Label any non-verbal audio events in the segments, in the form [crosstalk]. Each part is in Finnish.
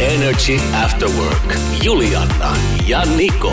Energy After Work. Juliana ja Niko.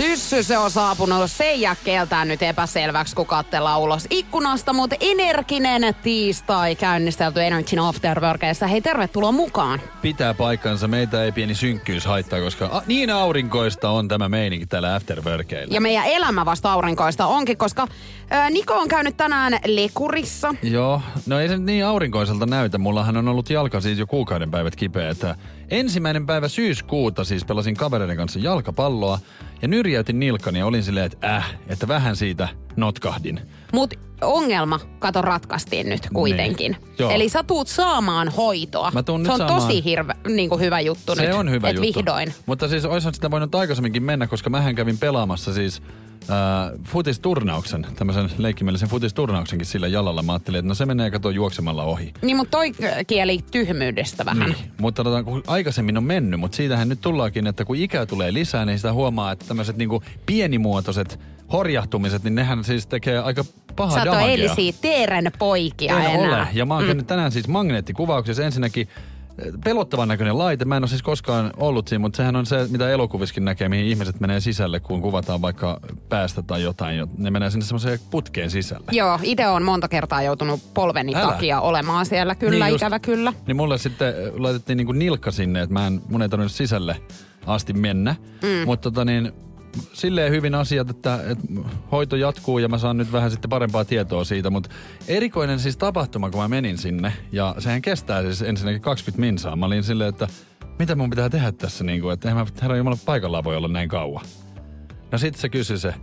Syssy se on saapunut. Se ei jää keltään nyt epäselväksi, kun katsellaan ulos ikkunasta, mutta energinen tiistai käynnistelty Energy Afterworkissa. Hei, tervetuloa mukaan. Pitää paikkansa. Meitä ei pieni synkkyys haittaa, koska a, niin aurinkoista on tämä meininki täällä Afterworkeilla. Ja meidän elämä vasta aurinkoista onkin, koska ää, Niko on käynyt tänään lekurissa. Joo, no ei se nyt niin aurinkoiselta näytä. Mullahan on ollut jalka siis jo kuukauden päivät kipeä, että ensimmäinen päivä syyskuuta siis pelasin kavereiden kanssa jalkapalloa ja nyrjäytin nilkkani ja olin silleen, että äh, että vähän siitä notkahdin. Mutta ongelma, kato, ratkaistiin nyt kuitenkin. Niin. Eli sä tuut saamaan hoitoa. Mä tuun se on saamaan- tosi hirve, niin kuin hyvä juttu Se nyt. on hyvä et juttu. vihdoin. Mutta siis olisihan sitä voinut aikaisemminkin mennä, koska mähän kävin pelaamassa siis äh, futisturnauksen, tämmöisen leikkimielisen futisturnauksenkin sillä jalalla. Mä ajattelin, että no se menee kato juoksemalla ohi. Niin, mutta toi kieli tyhmyydestä vähän. Niin. Mutta tota, kun aikaisemmin on mennyt, mutta siitähän nyt tullaakin, että kun ikää tulee lisää, niin sitä huomaa, että tämmöiset niinku pienimuotoiset horjahtumiset, niin nehän siis tekee aika pahaa Sä oot eilisiä teeren poikia En enää. ole. Ja mä oon käynyt tänään siis magneettikuvauksessa ensinnäkin pelottavan näköinen laite. Mä en ole siis koskaan ollut siinä, mutta sehän on se, mitä elokuviskin näkee, mihin ihmiset menee sisälle, kun kuvataan vaikka päästä tai jotain. jo- Ne menee sinne semmoiseen putkeen sisälle. Joo, itse on monta kertaa joutunut polveni Älä. takia olemaan siellä, kyllä, Niin just. ikävä kyllä. Niin mulle sitten äh, laitettiin niinku nilkka sinne, että mä en, mun ei tarvinnut sisälle asti mennä. Mm. Mutta tota niin, silleen hyvin asiat, että, että hoito jatkuu ja mä saan nyt vähän sitten parempaa tietoa siitä. Mutta erikoinen siis tapahtuma, kun mä menin sinne. Ja sehän kestää siis ensinnäkin 20 minsaa. Mä olin silleen, että mitä mun pitää tehdä tässä, niin kuin, että eihän mä herra Jumala paikallaan voi olla näin kauan. No sitten se kysyi se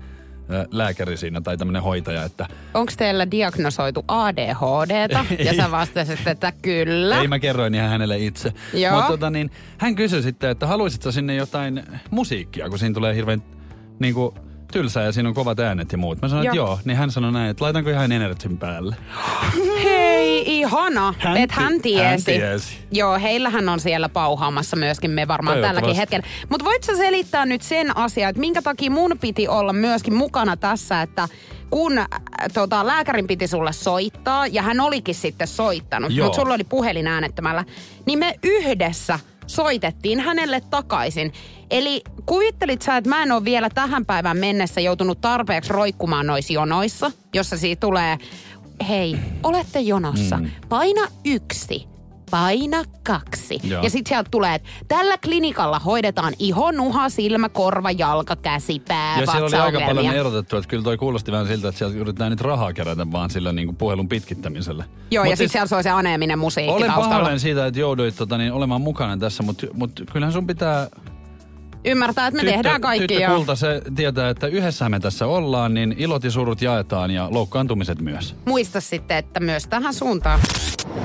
lääkäri siinä tai tämmönen hoitaja, että Onko teillä diagnosoitu ADHDta? [laughs] ja sä vastasit, että kyllä. Ei mä kerroin ihan hänelle itse. Mutta tota, niin, hän kysyi sitten, että haluaisitko sinne jotain musiikkia, kun siinä tulee hirveän niin kuin, tylsää ja siinä on kovat äänet ja muut. Mä sanoin, että Joo. Niin hän sanoi näin, että laitanko ihan Energyn päälle. Hei, ihana, Hän että hän ti- tiesi. hän tiesi. Joo, heillähän on siellä pauhaamassa myöskin me varmaan tälläkin hetkellä. Mutta voit sä selittää nyt sen asian, että minkä takia mun piti olla myöskin mukana tässä, että kun äh, tota, lääkärin piti sulle soittaa, ja hän olikin sitten soittanut, mutta sulla oli puhelin äänettömällä, niin me yhdessä soitettiin hänelle takaisin. Eli kuvittelit sä, että mä en ole vielä tähän päivään mennessä joutunut tarpeeksi roikkumaan noissa jonoissa, jossa siitä tulee, hei, olette jonossa, Mm. paina yksi. Paina kaksi. Joo. Ja sitten sieltä tulee, että tällä klinikalla hoidetaan iho, nuha, silmä, korva, jalka, käsi, pää, Ja siellä oli aika paljon erotettu, että kyllä toi kuulosti vähän siltä, että sieltä yritetään nyt rahaa kerätä vaan sillä niin kuin puhelun pitkittämisellä. Joo, Mut ja sitten siellä soi se aneeminen musiikki Olen taustalla. pahoillani siitä, että jouduit tota, niin, olemaan mukana tässä, mutta, mutta kyllähän sun pitää Ymmärtää, että me tehdään kaikki. tyttö kulta, se tietää, että yhdessä me tässä ollaan, niin ilot ja surut jaetaan ja loukkaantumiset myös. Muista sitten, että myös tähän suuntaan.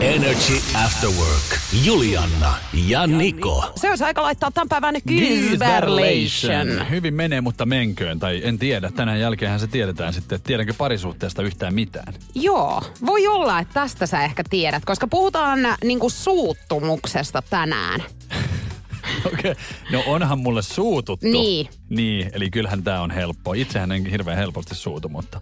Energy After Work. Juliana ja Niko. Se olisi aika laittaa tämän päivän Gysberlation. Hyvin menee, mutta menköön. Tai en tiedä. Tänään jälkeenhän se tiedetään sitten, että tiedänkö parisuhteesta yhtään mitään. Joo, voi olla, että tästä sä ehkä tiedät, koska puhutaan äh, niinku suuttumuksesta tänään. [laughs] Okei. Okay. No onhan mulle suututtu. Niin. Niin, eli kyllähän tää on helppo. Itsehän en hirveän helposti suutu, mutta...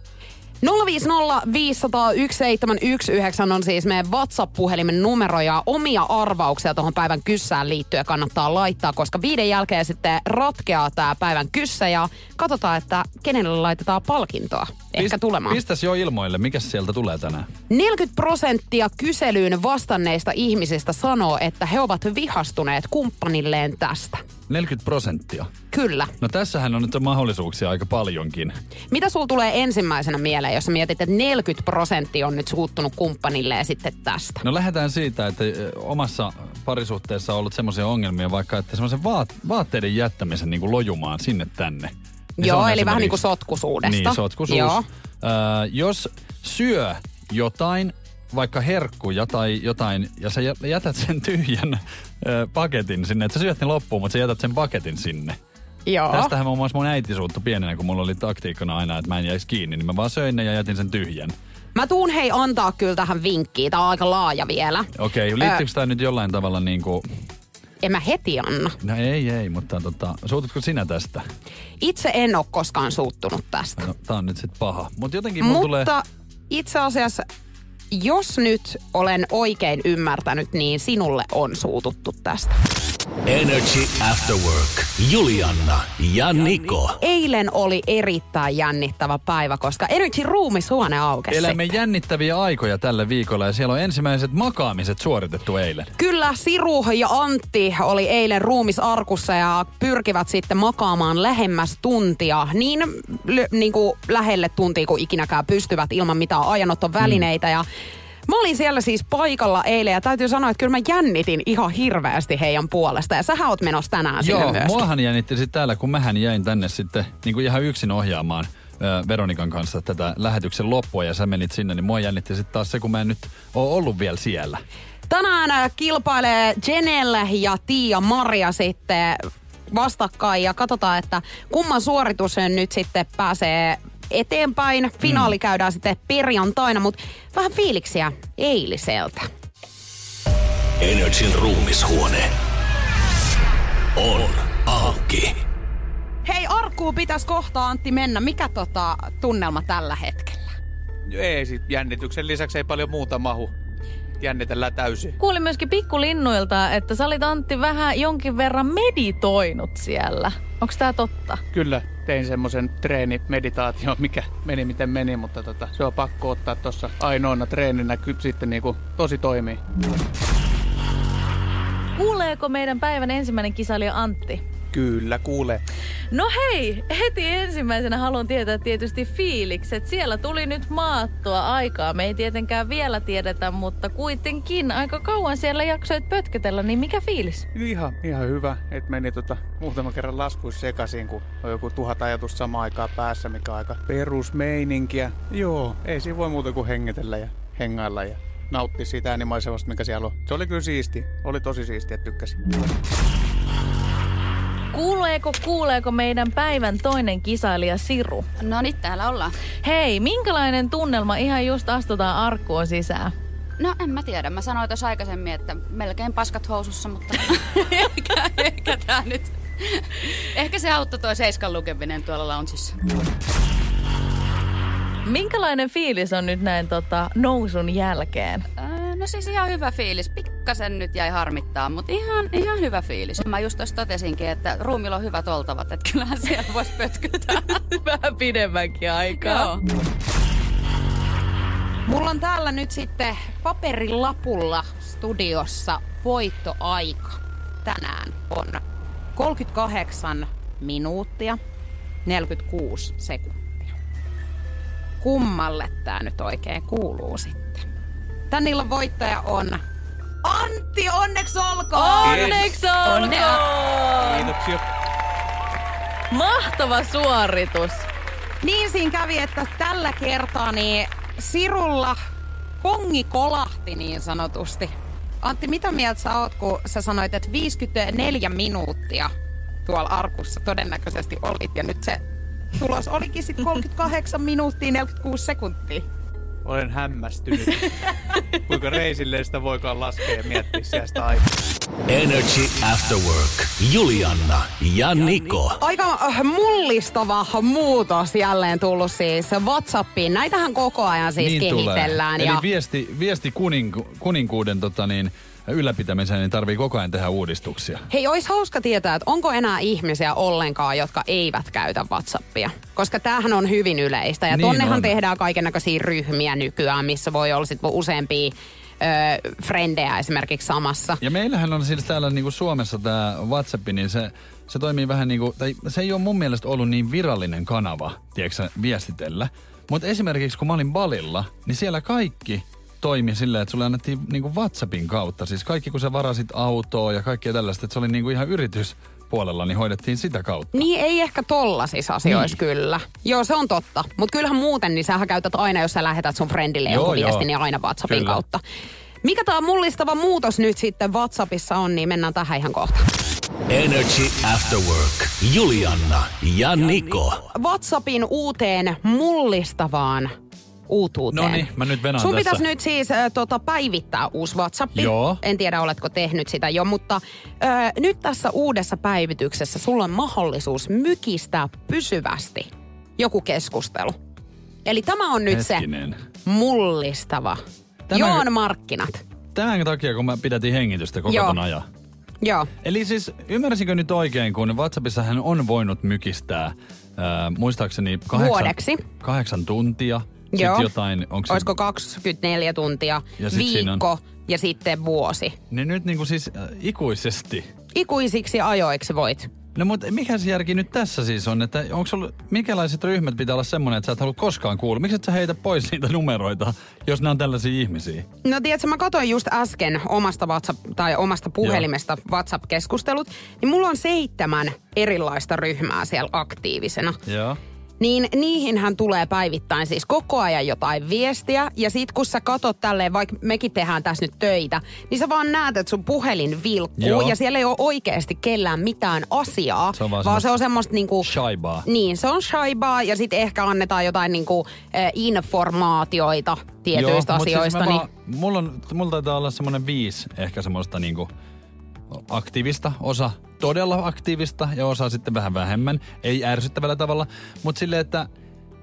050 500 1719 on siis meidän WhatsApp-puhelimen numero ja omia arvauksia tuohon päivän kyssään liittyen kannattaa laittaa, koska viiden jälkeen sitten ratkeaa tämä päivän kyssä ja katsotaan, että kenelle laitetaan palkintoa ehkä Pist- tulemaan. Pistäs jo ilmoille, mikä sieltä tulee tänään. 40 prosenttia kyselyyn vastanneista ihmisistä sanoo, että he ovat vihastuneet kumppanilleen tästä. 40 prosenttia. Kyllä. No tässähän on nyt mahdollisuuksia aika paljonkin. Mitä sul tulee ensimmäisenä mieleen, jos mietit, että 40 prosenttia on nyt suuttunut kumppanilleen sitten tästä? No lähdetään siitä, että omassa parisuhteessa on ollut semmoisia ongelmia, vaikka että semmoisen vaat- vaatteiden jättämisen niin kuin lojumaan sinne tänne. Niin Joo, eli vähän niin kuin sotkusuudesta. Niin, sotkusuus. Joo. Ö, jos syö jotain vaikka herkkuja tai jotain, ja sä jä- jätät sen tyhjän ö, paketin sinne, että sä syöt ne loppuun, mutta sä jätät sen paketin sinne. Joo. Tästähän muun muassa mun äiti suuttu pienenä, kun mulla oli taktiikkana aina, että mä en jäisi kiinni, niin mä vaan söin ne ja jätin sen tyhjän. Mä tuun hei antaa kyllä tähän vinkkiä. Tää on aika laaja vielä. Okei, liittyykö tämä nyt jollain tavalla niin kuin... En mä heti anna. No ei, ei, mutta tota, suututko sinä tästä? Itse en ole koskaan suuttunut tästä. No, tää on nyt sit paha. Mut jotenkin mun tulee... Mutta itse asiassa, jos nyt olen oikein ymmärtänyt, niin sinulle on suututtu tästä. Energy After Work. Julianna ja Niko. Eilen oli erittäin jännittävä päivä, koska Energy ruumishuone aukesi. Elämme jännittäviä aikoja tällä viikolla ja siellä on ensimmäiset makaamiset suoritettu eilen. Kyllä Siru ja Antti oli eilen ruumisarkussa ja pyrkivät sitten makaamaan lähemmäs tuntia. Niin, l- niin kuin lähelle tuntia kuin ikinäkään pystyvät ilman mitään ajanotton välineitä. Ja Mä olin siellä siis paikalla eilen ja täytyy sanoa, että kyllä mä jännitin ihan hirveästi heidän puolesta. Ja sähän oot menossa tänään sinne Joo, myöskin. muahan jännitti sitten täällä, kun mähän jäin tänne sitten niin kuin ihan yksin ohjaamaan Veronikan kanssa tätä lähetyksen loppua ja sä menit sinne, niin mua jännitti sitten taas se, kun mä en nyt oo ollut vielä siellä. Tänään kilpailee Jenelle ja Tiia Maria sitten vastakkain ja katsotaan, että kumman suoritus nyt sitten pääsee eteenpäin. Finaali käydään sitten perjantaina, mutta vähän fiiliksiä eiliseltä. Energin ruumishuone on auki. Hei, Arkkuun pitäisi kohta Antti mennä. Mikä tota tunnelma tällä hetkellä? Ei, sit jännityksen lisäksi ei paljon muuta mahu. Jännitellään täysin. Kuulin myöskin pikkulinnuilta, että sä olit Antti vähän jonkin verran meditoinut siellä. Onko tää totta? Kyllä, tein semmoisen treenimeditaation, mikä meni miten meni, mutta tota, se on pakko ottaa tuossa ainoana treeninä ky- sitten niinku tosi toimii. Kuuleeko meidän päivän ensimmäinen kisailija Antti? Kyllä, kuule. No hei, heti ensimmäisenä haluan tietää tietysti fiilikset. Siellä tuli nyt maattua aikaa. Me ei tietenkään vielä tiedetä, mutta kuitenkin aika kauan siellä jaksoit pötkötellä, niin mikä fiilis? Ihan, ihan hyvä, että meni tota muutaman kerran laskuissa sekaisin, kun on joku tuhat ajatusta samaan aikaan päässä, mikä on aika perusmeininkiä. Joo, ei siinä voi muuta kuin hengitellä ja hengailla ja nauttia siitä äänimaisemasta, mikä siellä on. Se oli kyllä siisti. Oli tosi siistiä, että tykkäsin. Kuuleeko, kuuleeko meidän päivän toinen kisailija Siru? No niin, täällä ollaan. Hei, minkälainen tunnelma ihan just astutaan arkkuun sisään? No en mä tiedä. Mä sanoin tuossa aikaisemmin, että melkein paskat housussa, mutta [laughs] ehkä, ehkä tää nyt... Ehkä se auttoi tuo seiskan lukeminen tuolla loungeissa. Minkälainen fiilis on nyt näin tota, nousun jälkeen? Öö, no siis ihan hyvä fiilis. Pikkasen nyt jäi harmittaa, mutta ihan, ihan hyvä fiilis. Mä just tuossa totesinkin, että ruumilla on hyvät oltavat, että kyllähän siellä voisi pötkyttää. [laughs] Vähän pidemmänkin aikaa. Joo. Mulla on täällä nyt sitten paperilapulla studiossa voittoaika. Tänään on 38 minuuttia 46 sekuntia. Kummalle tää nyt oikein kuuluu sitten? Tän illan voittaja on Antti, onneksi olkoon! Onneksi olkoon! Kiitoksia. Mahtava suoritus. Niin siinä kävi, että tällä kertaa niin Sirulla kongi kolahti niin sanotusti. Antti, mitä mieltä sä oot, kun sä sanoit, että 54 minuuttia tuolla arkussa todennäköisesti olit, ja nyt se tulos olikin sitten 38 minuuttia 46 sekuntia. Olen hämmästynyt. [laughs] Kuinka reisille sitä voikaan laskea ja miettiä sieltä aikaa. Energy After Work. Julianna ja Niko. Aika äh, mullistava muutos jälleen tullut siis WhatsAppiin. Näitähän koko ajan siis kehitellään. Niin Eli Ja viesti, viesti kuninku, kuninkuuden tota niin, ylläpitämiseen niin tarvii koko ajan tehdä uudistuksia. Hei, olisi hauska tietää, että onko enää ihmisiä ollenkaan, jotka eivät käytä WhatsAppia. Koska tämähän on hyvin yleistä. Ja Niin tonnehan on. tehdään kaiken näköisiä ryhmiä nykyään, missä voi olla sit useampia frendejä esimerkiksi samassa. Ja meillähän on siis täällä niin kuin Suomessa tämä WhatsApp, niin se, se toimii vähän niin kuin, tai se ei ole mun mielestä ollut niin virallinen kanava, tiedätkö viestitellä. Mutta esimerkiksi kun mä olin Balilla, niin siellä kaikki toimi silleen, että sulle annettiin niin kuin WhatsAppin kautta. Siis kaikki kun sä varasit autoa ja kaikkea tällaista, että se oli niin kuin ihan yritys puolella, niin hoidettiin sitä kautta. Niin ei ehkä tollasissa asioissa niin. kyllä. Joo, se on totta. Mutta kyllähän muuten, niin sähän käytät aina, jos sä lähetät sun friendille Joo, jonkun viestin, niin aina WhatsAppin Kyllä. kautta. Mikä tämä mullistava muutos nyt sitten WhatsAppissa on, niin mennään tähän ihan kohta. Energy After Work. Julianna ja Niko. WhatsAppin uuteen mullistavaan uutuuteen. Noniin, mä nyt venaan Sun tässä. pitäisi nyt siis äh, tota, päivittää uusi WhatsApp. Joo. En tiedä, oletko tehnyt sitä jo, mutta äh, nyt tässä uudessa päivityksessä sulla on mahdollisuus mykistää pysyvästi joku keskustelu. Eli tämä on nyt Hetkinen. se mullistava. Tämä- Joon markkinat. Tämän takia, kun mä pidätin hengitystä koko Joo. ton ajan. Joo. Eli siis ymmärsinkö nyt oikein, kun WhatsAppissa hän on voinut mykistää, äh, muistaakseni kahdeksan, Vuodeksi. kahdeksan tuntia. Joo. Jotain, onko se, Olisiko 24 tuntia, Ja sit siinä on- viikko ja sitten vuosi. niin nyt niinku siis äh, ikuisesti. Ikuisiksi ajoiksi voit. No mutta mikä se järki nyt tässä siis on, että onko sulla, minkälaiset ryhmät pitää olla semmoinen, että sä et halua koskaan kuulla? Miksi et sä heitä pois niitä numeroita, jos ne on tällaisia ihmisiä? No tiedätkö, mä katsoin just äsken omasta WhatsApp, tai omasta puhelimesta WhatsApp-keskustelut, niin mulla on seitsemän erilaista ryhmää siellä aktiivisena. Joo. Niin niihinhän tulee päivittäin siis koko ajan jotain viestiä. Ja sit kun sä katot tälleen, vaikka mekin tehdään tässä nyt töitä, niin sä vaan näet, että sun puhelin vilkkuu. Joo. Ja siellä ei ole oikeasti kellään mitään asiaa. Se on vaan vaan se on semmoista niinku... shaibaa. Niin, se on shaibaa ja sitten ehkä annetaan jotain niinku, eh, informaatioita tietyistä mut asioista. Siis niin... vaan, mulla, on, mulla taitaa olla semmoinen viisi ehkä semmoista niinku aktiivista, osa todella aktiivista ja osa sitten vähän vähemmän. Ei ärsyttävällä tavalla, mutta silleen, että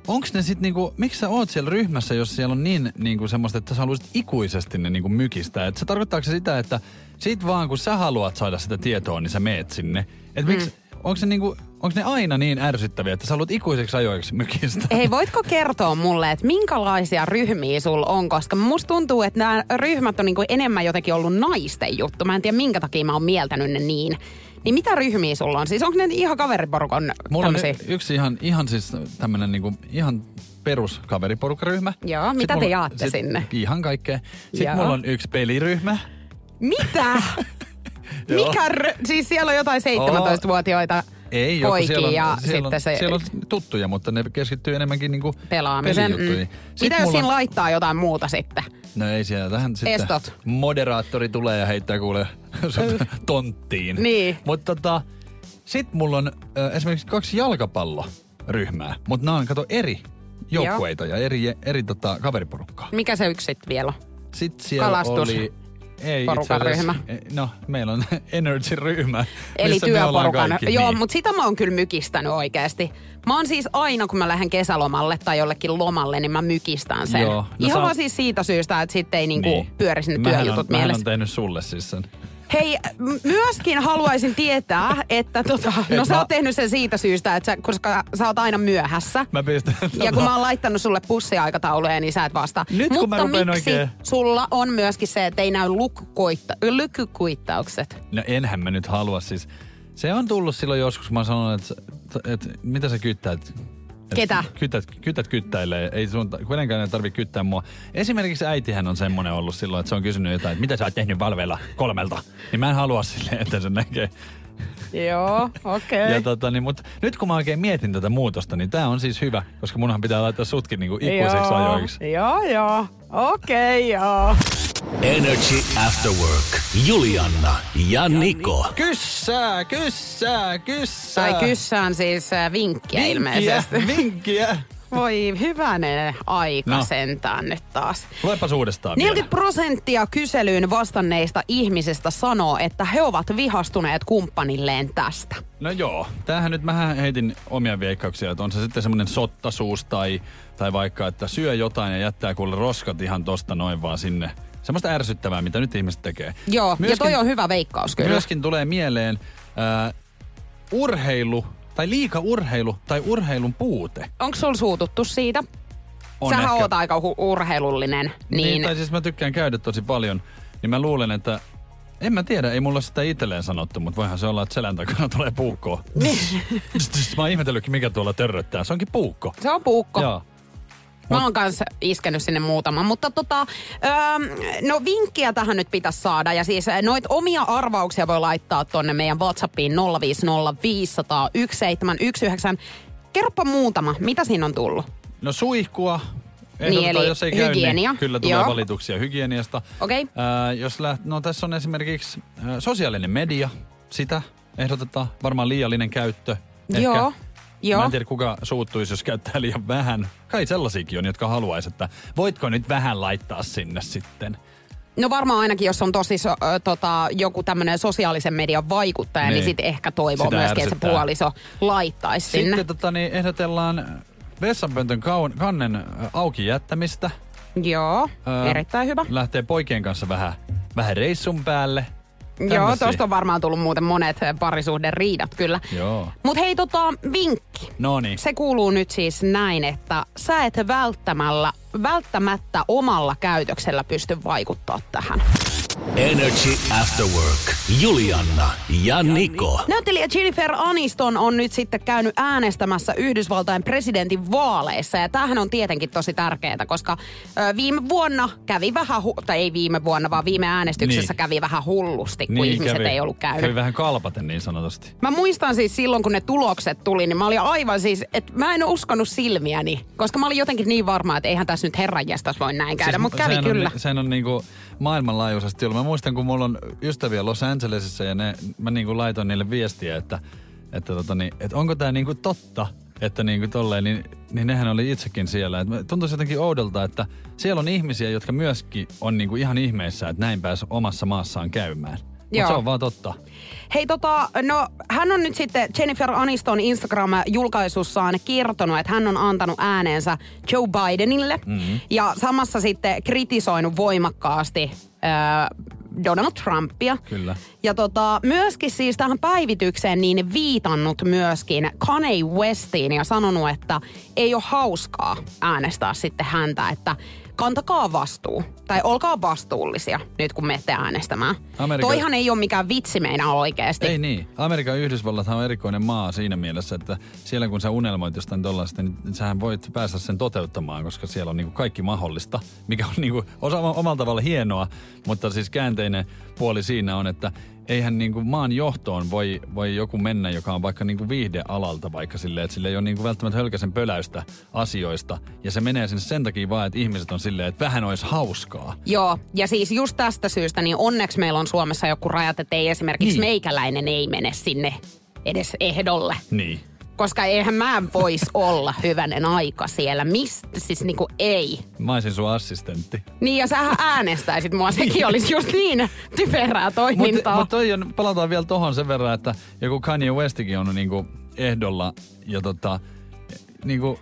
onks ne sitten niinku, miksi sä oot siellä ryhmässä, jos siellä on niin niinku semmoista, että sä haluaisit ikuisesti ne niinku mykistää? Et se tarkoittaako se sitä, että sit vaan kun sä haluat saada sitä tietoa, niin sä meet sinne? Et miksi, Mm. onko se niinku, onko ne aina niin ärsyttäviä, että sä haluat ikuiseksi ajoiksi mykistää? Hei, voitko kertoa mulle, että minkälaisia ryhmiä sul on? Koska musta tuntuu, että nämä ryhmät on niinku enemmän jotenkin ollut naisten juttu. Mä en tiedä, minkä takia mä oon mieltänyt ne niin. Niin mitä ryhmiä sulla on? Siis onko ne ihan kaveriporukan Mulla on tämmösiä? y- yksi ihan, ihan siis tämmönen niinku, ihan perus kaveriporukkaryhmä. Joo, Sit mitä te mulla- jaatte sit sinne? Ihan kaikkea. Sitten Joo. mulla on yksi peliryhmä. Mitä? [laughs] Mikä, siis siellä on jotain 17-vuotiaita Ei, joku, poikia siellä on, ja siellä sitten on, se siellä on tuttuja, mutta ne keskittyy enemmänkin niinku pelijuttuihin. Mm. Mitä jos siinä on- laittaa jotain muuta sitten? No ei siellä, tähän sitten Estot. moderaattori tulee ja heittää kuule [laughs] tonttiin. Niin. Mutta tota, sit mulla on ö, esimerkiksi kaksi jalkapalloryhmää, mutta nämä on kato eri joukkueita ja eri, eri tota, kaveriporukkaa. Mikä se yksi sitten vielä on? Sitten siellä Kalastus. oli... Ei Porukan itse asiassa- ryhmä. ei, No, meillä on [laughs] Energy-ryhmä. Eli työporukan. Joo, niin. mutta sitä mä oon kyllä mykistänyt oikeasti. Mä oon siis aina, kun mä lähden kesälomalle tai jollekin lomalle, niin mä mykistän sen. Joo, no Ihan sä- vaan siis siitä syystä, että sitten ei niinku Niin. pyörisi ne Mähän työjutut on, mähän mielessä. on tehnyt sulle siis sen. Hei, myöskin haluaisin tietää, että tota, no Et sä mä- oot tehnyt sen siitä syystä, että sä, koska sä oot aina myöhässä. Mä pistän... Ja kun mä oon laittanut sulle pussiaikatauluja, niin sä et vastaa. Nyt kun Mutta mä rupean miksi oikein- sulla on myöskin se, että ei näy lukukoitta, lykykuittaukset? No enhän mä nyt halua siis. Se on tullut silloin joskus, kun mä oon sanonut, että, että mitä sä kyttäät. Et Ketä? Kytät, kytät kyttäilee. Ei sun, kenenkään ei tarvi kyttää mua. Esimerkiksi äitihän on semmonen ollut silloin, että se on kysynyt jotain, että mitä sä oot tehnyt valveilla kolmelta. Niin mä en halua silleen, että se näkee. Joo, okei. Ja tota, niin, mutta nyt kun mä oikein mietin tätä muutosta, niin tää on siis hyvä, koska munhan pitää laittaa sutkin niinku ikuiseksi ajoiksi. Joo, joo. Okei, okay, joo. Energy After Work. Julianna ja Niko. Kyssää, kyssää, kyssää. Tai kyssään siis äh, vinkkiä, Vinkkiä, ilmeisesti. vinkkiä. Voi hyvänen aika No. sentään nyt taas. Luepas uudestaan 40 prosenttia kyselyyn vastanneista ihmisistä sanoo, että he ovat vihastuneet kumppanilleen tästä. No joo, tämähän nyt mähän heitin omia veikkauksia, että on se sitten semmoinen sottasuus tai, tai vaikka, että syö jotain ja jättää kuule roskat ihan tosta noin vaan sinne. Semmoista ärsyttävää, mitä nyt ihmiset tekee. Joo, myöskin, ja toi on hyvä veikkaus kyllä. Myöskin tulee mieleen äh, urheilu tai liika urheilu tai urheilun puute. Onko sulla suututtu siitä? On Sähän ehkä. oot aika hu- urheilullinen. Niin. Niin, Tai siis mä tykkään käydä tosi paljon, niin mä luulen, että en mä tiedä, ei mulla sitä itselleen sanottu, mutta voihan se olla, että selän takana [laughs] tulee puukkoa. Niin. mä oon ihmetellytkin, mikä tuolla törröttää. Se onkin puukko. se on puukko. Joo. Mä oon kanssa iskenyt sinne muutaman. Mutta tota, öö, no vinkkiä tähän nyt pitäisi saada. Ja siis noit omia arvauksia voi laittaa tonne meidän WhatsAppiin 050501719. Kerropa muutama. Mitä siinä on tullut? No suihkua. Niin, Ehdotetaan, eli jos ei käy, hygienia. niin kyllä tulee Joo. valituksia hygieniasta. Okei. Ää, jos läht, no tässä on esimerkiksi ää, sosiaalinen media, sitä ehdotetaan. Varmaan liiallinen käyttö. Ehkä. Joo. Joo. Mä en tiedä, kuka suuttuisi, jos käyttää liian vähän. Kai sellaisiakin on, jotka haluaisi, että voitko nyt vähän laittaa sinne sitten. No varmaan ainakin, jos on tosi so, ö, tota, joku tämmöinen sosiaalisen median vaikuttaja, niin, Niin. sitten ehkä toivoo Sitä myöskin, että se puoliso laittaisi sinne. Sitten tota, niin ehdotellaan vessanpöntön kaun, kannen auki jättämistä. Joo, Ää, erittäin hyvä. Lähtee poikien kanssa vähän, vähän reissun päälle. Joo, tämmösiä. tuosta on varmaan tullut muuten monet parisuhden riidat kyllä. Joo. Mutta hei tota, vinkki. No niin. Se kuuluu nyt siis näin, että sä et välttämällä, välttämättä omalla käytöksellä pysty vaikuttaa tähän. Energy After Work. Julianna ja Niko. Näyttelijä Jennifer Aniston on nyt sitten käynyt äänestämässä Yhdysvaltain presidentin vaaleissa. Ja tämähän on tietenkin tosi tärkeää, koska ö, viime vuonna kävi vähän, hu- tai ei viime vuonna, vaan viime äänestyksessä Niin. kävi vähän hullusti, kun ihmiset ei ollut käynyt. Kävi vähän kalpaten niin sanotusti. Mä muistan siis silloin, kun ne tulokset tuli, niin mä olin aivan siis, että mä en ole uskonut silmiäni. Koska mä olin jotenkin niin varma, että eihän tässä nyt herranjestas voi näin käydä, mutta kävi sehän kyllä. On, sehän on niinku maailmanlaajuisesti ollut. Mä muistan, kun mulla on ystäviä Los Angelesissa ja ne, mä niinku laitoin niille viestiä, että, että, tota, niin, että onko tämä niinku totta, että niinku tolleen, niin, niin nehän oli itsekin siellä. Et tuntuisi jotenkin oudolta, että siellä on ihmisiä, jotka myöskin on niinku ihan ihmeissä, että näin pääsi omassa maassaan käymään. Mutta Joo. se on vaan totta. Hei tota, no hän on nyt sitten Jennifer Aniston Instagram-julkaisussaan kertonut, että hän on antanut äänensä Joe Bidenille. Mm-hmm. Ja samassa sitten kritisoinut voimakkaasti äh, Donald Trumpia. Kyllä. Ja tota, myöskin siis tähän päivitykseen niin viitannut myöskin Kanye Westiin ja sanonut, että ei ole hauskaa äänestää sitten häntä, että kantakaa vastuu. Tai olkaa vastuullisia nyt kun menette äänestämään. Amerikan- Toihan ei ole mikään vitsi meinaa oikeasti. Ei niin. Amerikan Yhdysvallathan on erikoinen maa siinä mielessä, että siellä kun sä unelmoit jostain tollaista, niin sähän voit päästä sen toteuttamaan, koska siellä on niinku kaikki mahdollista, mikä on niinku osa, omalla tavalla hienoa, mutta siis käänteinen puoli siinä on, että eihän niinku maan johtoon voi, voi joku mennä, joka on vaikka niinku viihdealalta vaikka silleen, että sille ei ole niinku välttämättä hölkäsen pöläystä asioista. Ja se menee sinne sen takia vaan, että ihmiset on silleen, että vähän olisi hauskaa. Joo, ja siis just tästä syystä, niin onneksi meillä on Suomessa joku rajat, että ei esimerkiksi Niin. niin. meikäläinen ei mene sinne edes ehdolle. Niin. Koska eihän mä vois olla hyvänen aika siellä. Mistä? Siis niinku ei. Mä olisin sun assistentti. Niin ja sähän äänestäisit mua. Sekin olisi just niin typerää Mutta toimintaa. mut toi on, palataan vielä tohon sen verran, että joku Kanye Westikin on niinku ehdolla ja tota, niinku,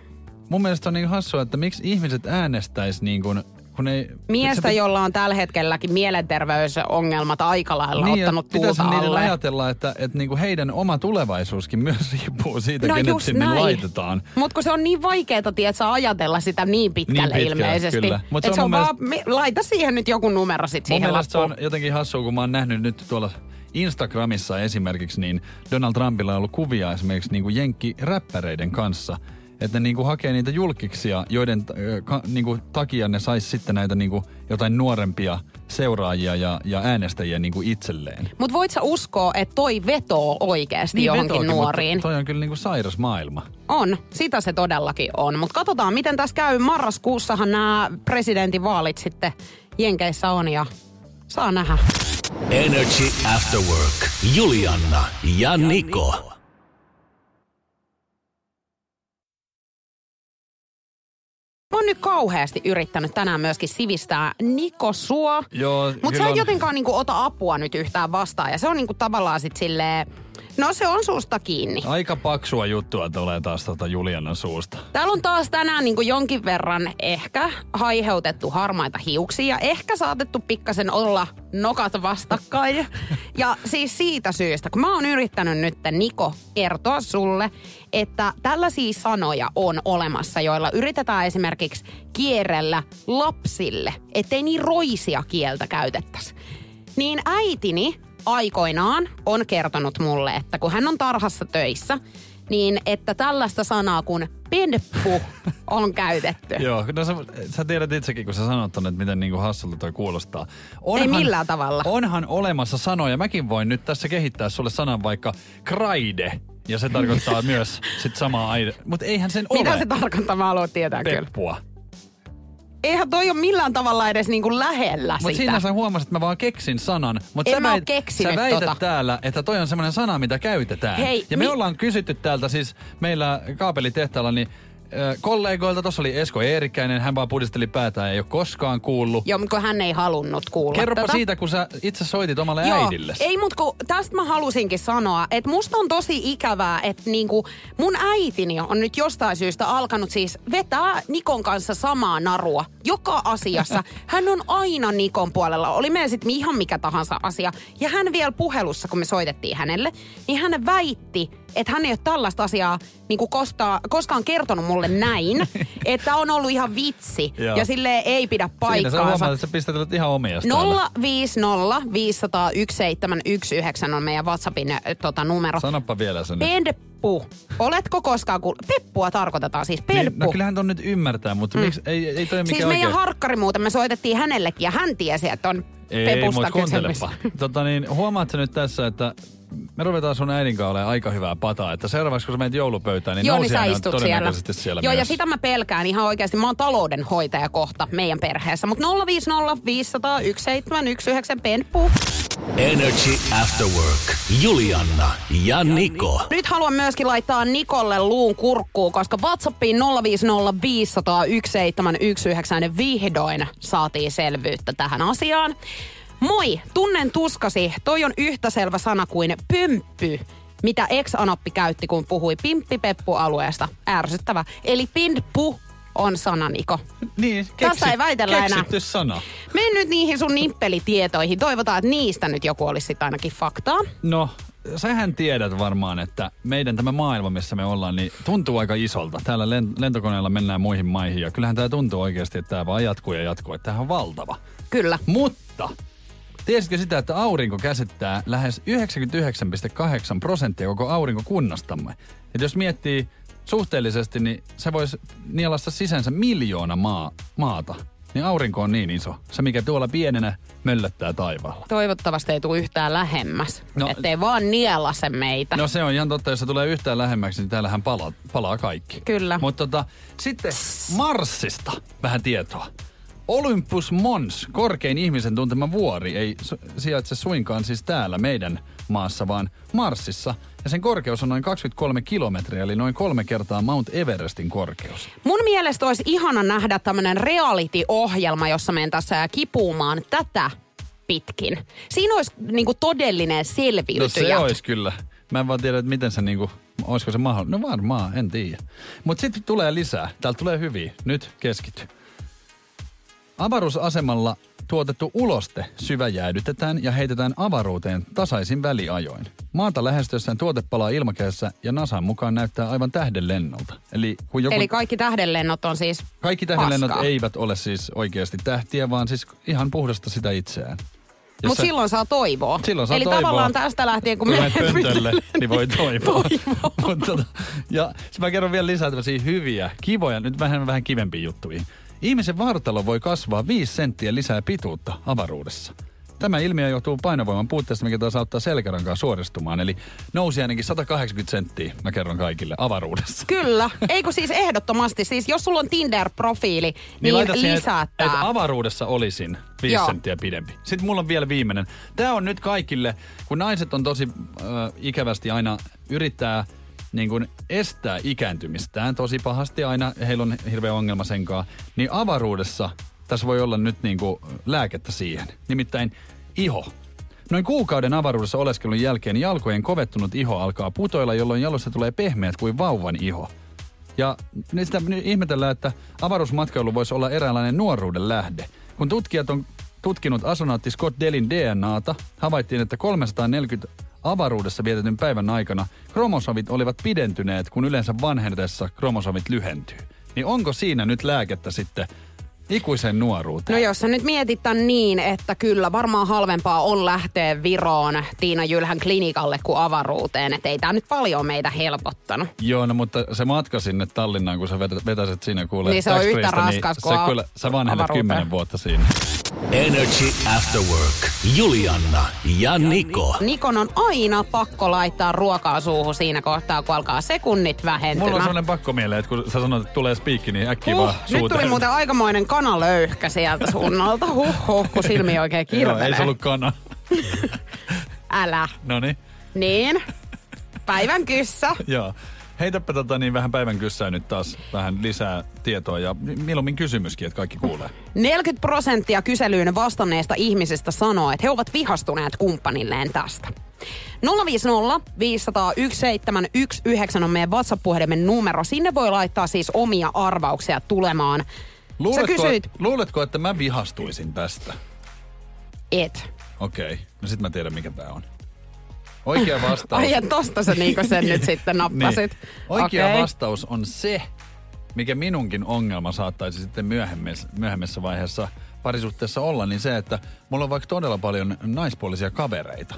mun mielestä on niinku hassua, että miksi ihmiset äänestäis niinku, kun ei... Miestä, se pit- jolla on tällä hetkelläkin mielenterveysongelmat aika lailla niin, ottanut pitäisi tuulta niiden alle. ajatella, että, että niinku heidän oma tulevaisuuskin myös riippuu siitä, No kenet sinne näin. laitetaan. Mutta kun se on niin vaikeaa, tiedätkö, ajatella sitä niin pitkälle Niin pitkälle, ilmeisesti. kyllä. Mut se on se on mun vaan, laita siihen nyt joku numero sit siihen mielestä se lappuun. on jotenkin hassua, kun mä oon nähnyt nyt tuolla Instagramissa esimerkiksi, niin Donald Trumpilla on ollut kuvia esimerkiksi niin kuin jenkki-räppäreiden kanssa. Että ne niin kuin hakee niitä julkiksia, joiden äh, ka, niin kuin takia ne sais sitten näitä niin kuin jotain nuorempia seuraajia ja, ja äänestäjiä niin kuin itselleen. Mutta voit sä uskoa, että toi vetoo oikeasti niin, johonkin vetookin, nuoriin? Toi on kyllä niin kuin sairas maailma. On, sitä se todellakin on. Mutta katsotaan, miten tässä käy. Marraskuussahan nämä presidentinvaalit sitten Jenkeissä on ja saa nähdä. Energy After Work. Julianna ja Niko. Oon nyt kauheasti yrittänyt tänään myöskin sivistää Niko sua. Joo, Mutta sä kyllä et on- jotenkaan niinku ota apua nyt yhtään vastaan. Ja se on niinku tavallaan sit silleen, no se on susta kiinni. Aika paksua juttua tulee taas tota Julianan suusta. Täällä on taas tänään niin kuin jonkin verran ehkä haiheutettu harmaita hiuksia. Ehkä saatettu pikkasen olla nokat vastakkain. [laughs] Ja siis siitä syystä, kun mä oon yrittänyt nyt Niko kertoa sulle, että tällaisia sanoja on olemassa, joilla yritetään esimerkiksi kierrellä lapsille, ettei niin roisia kieltä käytettäisi. Niin äitini aikoinaan on kertonut mulle, että kun hän on tarhassa töissä, niin että tällaista sanaa kuin penppu on käytetty. [laughs] Joo, no sä, sä tiedät itsekin, kun sä sanot tonne, että miten niinku hassulta toi kuulostaa. Ei millään tavalla. Onhan olemassa sanoja. Mäkin voin nyt tässä kehittää sulle sanan vaikka kraide. Ja se tarkoittaa [laughs] myös sit samaa aine. Mutta eihän sen ole. Mitä se tarkoittaa? Mä haluan tietää kyllä. Eihän toi ole millään tavalla edes niinku lähellä Mutta sitä. siinä sä huomasit, että mä vaan keksin sanan. Mutta En sä, väit- sä väität tota. täällä, että toi on semmoinen sana, mitä käytetään. Hei, ja me mi- ollaan kysytty täältä siis meillä kaapelitehtaalla, niin kollegoilta, tuossa oli Esko Eerikäinen, hän vaan pudisteli päätään, ei ole koskaan kuullut. Joo, mutta kun hän ei halunnut kuulla Kerropa tätä. siitä, kun sä itse soitit omalle Joo, äidille. ei mut kun tästä mä halusinkin sanoa, että musta on tosi ikävää, että niinku mun äitini on nyt jostain syystä alkanut siis vetää Nikon kanssa samaa narua joka asiassa. [laughs] Hän on aina Nikon puolella, oli meillä sitten ihan mikä tahansa asia. Ja hän vielä puhelussa, kun me soitettiin hänelle, niin hän väitti, että hän ei ole tällaista asiaa niinku koskaan, koskaan kertonut mulle näin, [laughs] että on ollut ihan vitsi. Ja sille ei pidä Siinä sä paikkaansa. huomaat, että sä pistät ihan omia 050 500 1719 on meidän WhatsAppin äh, tota, numero. Sanoppa vielä sen. Penppu. Oletko koskaan kuullut? Peppua tarkoitetaan siis. Niin, Penppu. no kyllähän ton nyt ymmärtää, mutta mm. miksi, ei, ei toi siis oikein. meidän harkkari muuten, me soitettiin hänellekin ja hän tiesi, että on Ei, Pepusta mutta kysymys. kuuntelepa. [laughs] tota niin, huomaatko nyt tässä, että me ruvetaan sun äidin kanssa olemaan aika hyvää pataa, että seuraavaksi kun sä menet joulupöytään, niin Joo, niin sä istut siellä. todennäköisesti siellä, Joo, ja myös. sitä mä pelkään ihan oikeasti. Mä oon taloudenhoitaja kohta meidän perheessä. Mutta 050 500 1719 Penppu. Energy After Work. Julianna ja Niko. Nyt haluan myöskin laittaa Nikolle luun kurkkuun, koska WhatsAppiin 050 500 1719 vihdoin saatiin selvyyttä tähän asiaan. Moi, tunnen tuskasi. Toi on yhtä selvä sana kuin pymppy, mitä ex-anoppi käytti, kun puhui pimppipeppu-alueesta. Ärsyttävä. Eli pindpu on sana, Niko. Niin, Tästä ei väitellä enää. sana. Mene nyt niihin sun nippelitietoihin. Toivotaan, että niistä nyt joku olisi sitten ainakin faktaa. No, sähän tiedät varmaan, että meidän tämä maailma, missä me ollaan, niin tuntuu aika isolta. Täällä len- lentokoneella mennään muihin maihin ja kyllähän tämä tuntuu oikeasti, että tämä vaan jatkuu ja jatkuu. Että tämä on valtava. Kyllä. Mutta tiesitkö sitä, että aurinko käsittää lähes 99,8 prosenttia koko aurinkokunnastamme? Et jos miettii suhteellisesti, niin se voisi nielasta sisänsä miljoona maa, maata. Niin aurinko on niin iso. Se, mikä tuolla pienenä möllöttää taivaalla. Toivottavasti ei tule yhtään lähemmäs. No- Ettei vaan nielase meitä. No se on ihan totta, jos se tulee yhtään lähemmäksi, niin täällähän palaa, palaa kaikki. Kyllä. Mutta tota, sitten Marsista vähän tietoa. Olympus Mons, korkein ihmisen tuntema vuori, ei su- sijaitse suinkaan siis täällä meidän maassa, vaan Marsissa. Ja sen korkeus on noin 23 kilometriä, eli noin kolme kertaa Mount Everestin korkeus. Mun mielestä olisi ihana nähdä tämmönen reality-ohjelma, jossa mentäisiin kipuumaan tätä pitkin. Siinä olisi niinku todellinen No selviytyjä. se olisi kyllä. Mä en vaan tiedä, että miten se niinku, olisiko se mahdollista. No varmaan, en tiedä. Mutta sitten tulee lisää. Täältä tulee hyviä. Nyt keskity. Avaruusasemalla tuotettu uloste syväjäädytetään ja heitetään avaruuteen tasaisin väliajoin. Maata lähestyessään tuote palaa ilmakehässä ja NASAn mukaan näyttää aivan tähdenlennolta. Eli, kun joku, Eli kaikki tähdenlennot on siis kaikki tähdenlennot paskaa. eivät ole siis oikeasti tähtiä, vaan siis ihan puhdasta sitä itseään. Mutta sä- silloin saa toivoa. Silloin saa Eli toivoa. tavallaan tästä lähtien, kun kun me menet pöntölle, niin voi [laughs] toivoa. Mut tota, ja mä kerron vielä lisää tämmöisiä hyviä, kivoja, nyt vähän, vähän kivempiä juttuja. Ihmisen vartalo voi kasvaa 5 senttiä lisää pituutta avaruudessa. Tämä ilmiö johtuu painovoiman puutteesta, mikä taas auttaa selkärankaa suoristumaan. Eli nousi ainakin 180 senttiä, mä kerron kaikille, avaruudessa. Kyllä. Eikö siis ehdottomasti? Siis jos sulla on Tinder-profiili, niin, niin lisää että, että avaruudessa olisin 5 Joo. senttiä pidempi. Sitten mulla on vielä viimeinen. Tämä on nyt kaikille, kun naiset on tosi äh, ikävästi aina yrittää niin kuin estää ikääntymistään tosi pahasti aina, heillä on hirveä ongelma senkaan, niin avaruudessa tässä voi olla nyt niin kuin lääkettä siihen. Nimittäin iho. Noin kuukauden avaruudessa oleskelun jälkeen jalkojen kovettunut iho alkaa putoilla, jolloin jalosta tulee pehmeät kuin vauvan iho. Ja nyt sitä nyt ihmetellään, että avaruusmatkailu voisi olla eräänlainen nuoruuden lähde. Kun tutkijat on tutkinut astronautti Scott Delin DNAta, havaittiin, että 340 avaruudessa vietetyn päivän aikana kromosomit olivat pidentyneet, kun yleensä vanhetessa kromosomit lyhentyy. Niin onko siinä nyt lääkettä sitten ikuiseen nuoruuteen. No jos sä nyt mietit tän niin, että kyllä varmaan halvempaa on lähteä Viroon Tiina Jylhän klinikalle kuin avaruuteen. Että ei tää nyt paljon meitä helpottanut. Joo, no mutta se matka sinne Tallinnaan, kun sä vetä- vetäiset siinä kuulee Niin se on yhtä tax-freestä, raskas kuin se a- kyllä, sä avaruuteen. kymmenen vuotta siinä. Energy After Work. Julianna ja Niko. Nikon on aina pakko laittaa ruokaa suuhun siinä kohtaa, kun alkaa sekunnit vähentymään. Mulla on sellainen pakko mieleen, että kun sä sanot, että tulee spiikki, niin äkkiä Huh, vaan nyt tuli muuten aikamoinen kanalöyhkä sieltä suunnalta. Huh, huh, kun silmi oikein Joo, kirvelee. ei se ollut kana. Älä. No niin, Niin. Päivän kyssä. joo. Heitäpä tota niin vähän päivän kyssää nyt taas vähän lisää tietoa ja mieluummin kysymyskin, että kaikki kuulee. 40 prosenttia kyselyyn vastanneista ihmisistä sanoo, että he ovat vihastuneet kumppanilleen tästä. 050 501 719 on meidän WhatsApp-puhelimen numero. Sinne voi laittaa siis omia arvauksia tulemaan. Luuletko, kysyit- luuletko, että mä vihastuisin tästä? Et. Okei, okay. no sit mä tiedän mikä tää on. Oikea [laughs] vastaus. Ai ja tosta sä niinku sen nyt [laughs] sitten nappasit. Niin. Oikea Okei. vastaus on se, mikä minunkin ongelma saattaisi sitten myöhemmässä, myöhemmässä vaiheessa parisuhteessa olla, niin se, että mulla on vaikka todella paljon naispuolisia kavereita.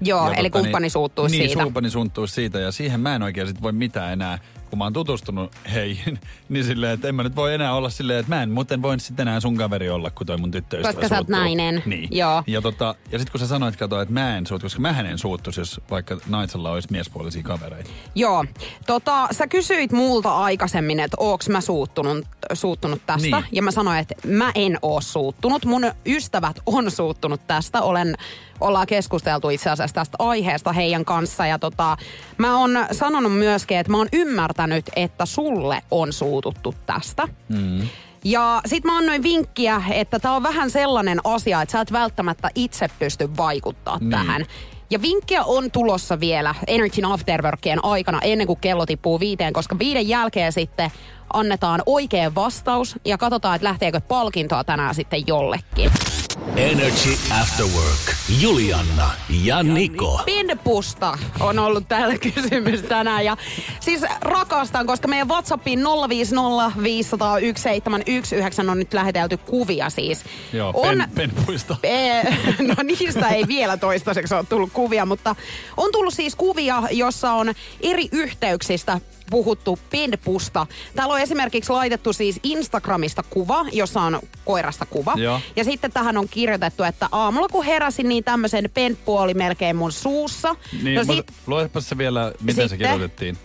Joo, Ja eli tota, kumppani niin, suuttuu niin, siitä. kumppani suuttuu siitä ja siihen mä en oikein sit voi mitään enää, kun mä oon tutustunut heihin, [laughs] niin silleen, että en mä nyt voi enää olla silleen, että mä en muuten voin sitten enää sun kaveri olla, kun toi mun tyttöystävä Koska sä oot suuttuu. nainen. Niin. Joo. Ja, tota, ja sitten kun sä sanoit, kato, että mä en suuttu, koska mä en suuttuisi, jos vaikka naisella olisi miespuolisia kavereita. Joo. Tota, sä kysyit multa aikaisemmin, että oonks mä suuttunut, suuttunut tästä. Niin. Ja mä sanoin, että mä en oo suuttunut. Mun ystävät on suuttunut tästä. Olen, ollaan keskusteltu itse asiassa tästä aiheesta heidän kanssa. Ja tota, mä oon sanonut myöskin, että mä oon ymmärtänyt, että sulle on suututtu tästä. Mm. Ja sit mä annoin vinkkiä, että tää on vähän sellainen asia, että sä et välttämättä itse pysty vaikuttaa Niin. tähän. Ja vinkkiä on tulossa vielä Energyn Afterworkien aikana ennen kuin kello tippuu viiteen, koska viiden jälkeen sitten annetaan oikea vastaus ja katsotaan, että lähteekö palkintoa tänään sitten jollekin. Energy After Work. Julianna ja Niko. Pinpusta on ollut täällä [laughs] kysymys tänään. Ja siis rakastan, koska meidän WhatsAppiin 050 501 719 on nyt lähetelty kuvia siis. Joo, on, pen, penpuista. [laughs] Ee, no niistä ei vielä toistaiseksi ole tullut kuvia, mutta on tullut siis kuvia, jossa on eri yhteyksistä puhuttu penpusta. Täällä on esimerkiksi laitettu siis Instagramista kuva, jossa on koirasta kuva. Joo. Ja sitten tähän on kirjoitettu, että aamulla kun heräsin, niin tämmöisen penppu oli melkein mun suussa. Niin, no sit luepa se vielä, miten se Sitten? kirjoitettiin.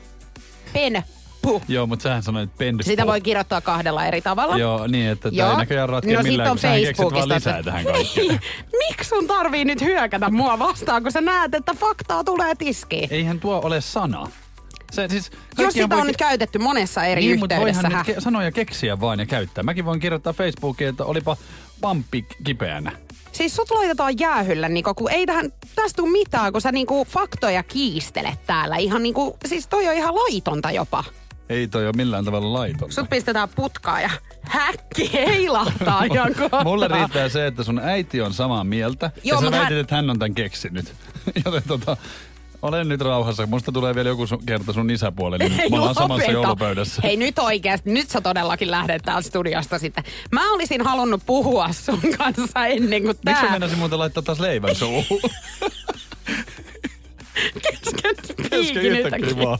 penppu. Joo, mutta sähän sanoit pendyppu. Sitä voi kirjoittaa kahdella eri tavalla. Joo, niin, että tämä ei näköjään ratkea no, millään, kun sähän keksit vaan lisää se- tähän kaikkeen. [laughs] Miksi sun tarvii nyt hyökätä mua vastaan, kun sä näet, että faktaa tulee tiskiin? Eihän tuo ole sana. Se, siis, Jos sitä voi on nyt käytetty monessa eri niin, mutta yhteydessä. nyt ke- sanoja keksiä vaan ja käyttää. Mäkin voin kirjoittaa Facebookiin, että olipa pamppi kipeänä. Siis sut laitetaan jäähylle, Niko, kun ei tähän, tästä tule mitään, kun sä niinku faktoja kiistelet täällä. Ihan niinku, siis toi on ihan laitonta jopa. Ei toi ole millään tavalla laitonta. Sut pistetään putkaa ja häkki heilahtaa [laughs] ihan. Mulle riittää se, että sun äiti on samaa mieltä. Joo, ja sä väitit, hän- että hän on tämän keksinyt. [laughs] Joten tota, olen nyt rauhassa. Musta tulee vielä joku sun, kerta sun isäpuolelle. Niin [laughs] me ollaan samassa joulupöydässä. Hei nyt oikeasti, nyt sä todellakin lähdet täältä studiosta sitten. Mä olisin halunnut puhua sun kanssa ennen kuin Miksi mä tää meinasin muuten laittaa taas leivän suuhun? [laughs] kesken yhtäkkiä vaan.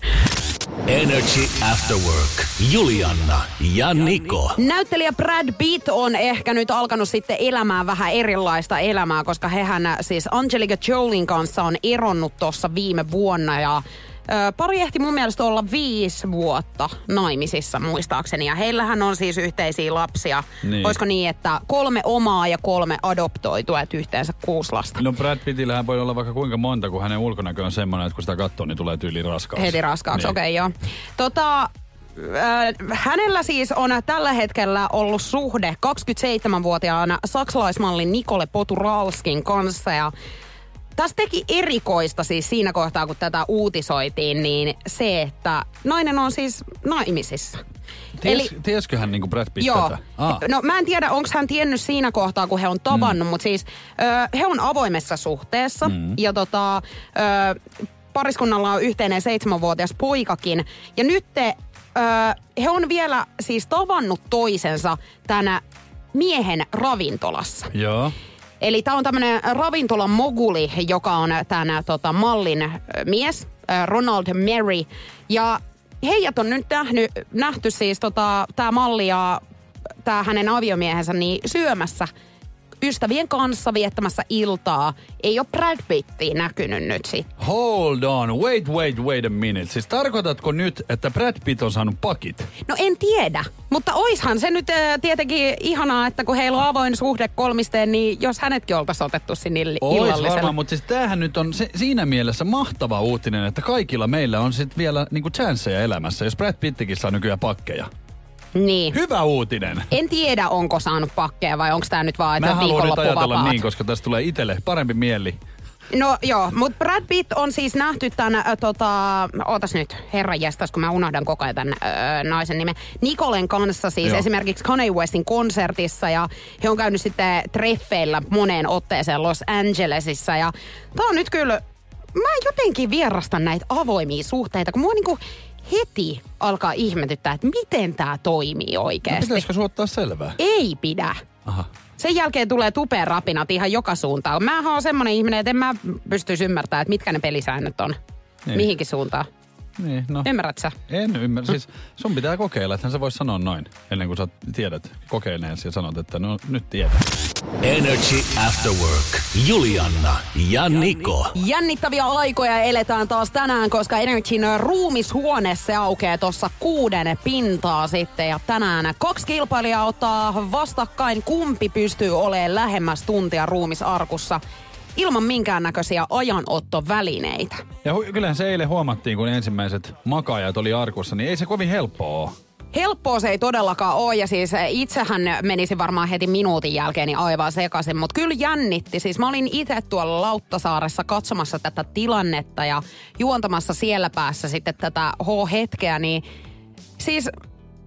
Energy After Work. Julianna ja Niko. Näyttelijä Brad Pitt on ehkä nyt alkanut sitten elämään vähän erilaista elämää, koska hehän siis Angelica Jolin kanssa on eronnut tuossa viime vuonna ja Pari ehti mun mielestä olla viisi vuotta naimisissa muistaakseni ja heillähän on siis yhteisiä lapsia. Niin. Olisiko niin, että kolme omaa ja kolme adoptoitua, että yhteensä kuusi lasta. No Brad Pittillähän voi olla vaikka kuinka monta, kun hänen ulkonäkö on semmoinen, että kun sitä katsoo, niin tulee tyyli raskaaksi. Heti raskaaksi, Niin. okei okay, joo. Tota, hänellä siis on tällä hetkellä ollut suhde 27-vuotiaana saksalaismallin Nikole Poturalskin kanssa ja tässä teki erikoista siis siinä kohtaa, kun tätä uutisoitiin, niin se, että nainen on siis naimisissa. Ties, Tiesikö hän niin kuin Brad Pitt Joo. tätä? Ah. No mä en tiedä, onko hän tiennyt siinä kohtaa, kun he on tavannut, mm. mutta siis ö, he on avoimessa suhteessa. Mm. Ja tota, ö, pariskunnalla on yhteinen seitsemänvuotias poikakin. Ja nyt te, ö, he on vielä siis tavannut toisensa tänä miehen ravintolassa. Joo. Eli tämä on tämmöinen ravintolan moguli, joka on tämän tota, mallin mies, Ronald Mary. Ja heidät on nyt nähnyt, nähty siis tota, tämä malli ja tämä hänen aviomiehensä niin syömässä ystävien kanssa viettämässä iltaa. Ei ole Brad Pittiä näkynyt nyt sitten. Hold on, wait, wait, wait a minute. Siis tarkoitatko nyt, että Brad Pitt on saanut pakit? No en tiedä, mutta oishan se nyt äh, tietenkin ihanaa, että kun heillä on avoin suhde kolmisteen, niin jos hänetkin oltaisiin otettu sinne ill- Ois varmaan, mutta siis tämähän nyt on se, siinä mielessä mahtava uutinen, että kaikilla meillä on sitten vielä niinku chanceja elämässä, jos Brad Pittikin saa nykyään pakkeja. Niin. Hyvä uutinen! En tiedä, onko saanut pakkeja vai onko tämä nyt vaan, että Mä haluan nyt ajatella vapaat. niin, koska tästä tulee itselle parempi mieli. No joo, mutta Brad Pitt on siis nähty tämän, äh, tota, ootas nyt, herra jästäs, kun mä unohdan koko ajan tämän äh, naisen nimen, Nikolen kanssa siis Joo. esimerkiksi Kanye Westin konsertissa ja he on käynyt sitten treffeillä moneen otteeseen Los Angelesissa ja tää on nyt kyllä, mä jotenkin vierastan näitä avoimia suhteita, kun mua niinku heti alkaa ihmetyttää, että miten tämä toimii No, oikeasti. pitäisikö sun ottaa selvää? Ei pidä. Aha. Sen jälkeen tulee tupeen rapinat ihan joka suuntaan. Mä oon semmonen ihminen, että en mä pystyisi ymmärtämään, että mitkä ne pelisäännöt on. Niin. Mihinkin suuntaan. Niin, no. Ymmärrät sä? En ymmärrä. Siis sun pitää kokeilla, että sä vois sanoa noin, ennen kuin sä tiedät kokeileneesi ja sanot, että no nyt tiedät. Energy After Work. Julianna ja Niko. Jännittäviä aikoja eletään taas tänään, koska Energyn ruumishuone se aukeaa tuossa kuuden pintaa sitten. Ja tänään kaksi kilpailijaa ottaa vastakkain, kumpi pystyy olemaan lähemmäs tuntia ruumisarkussa ilman minkäännäköisiä ajanottovälineitä. Ja hu- kyllähän se eilen huomattiin, kun ensimmäiset makaajat oli arkussa, niin ei se kovin helppoa ole. Helppoa se ei todellakaan ole ja siis itsehän menisi varmaan heti minuutin jälkeen niin aivan sekaisin, mutta kyllä jännitti. Siis mä olin itse tuolla Lauttasaaressa katsomassa tätä tilannetta ja juontamassa siellä päässä sitten tätä H-hetkeä, niin siis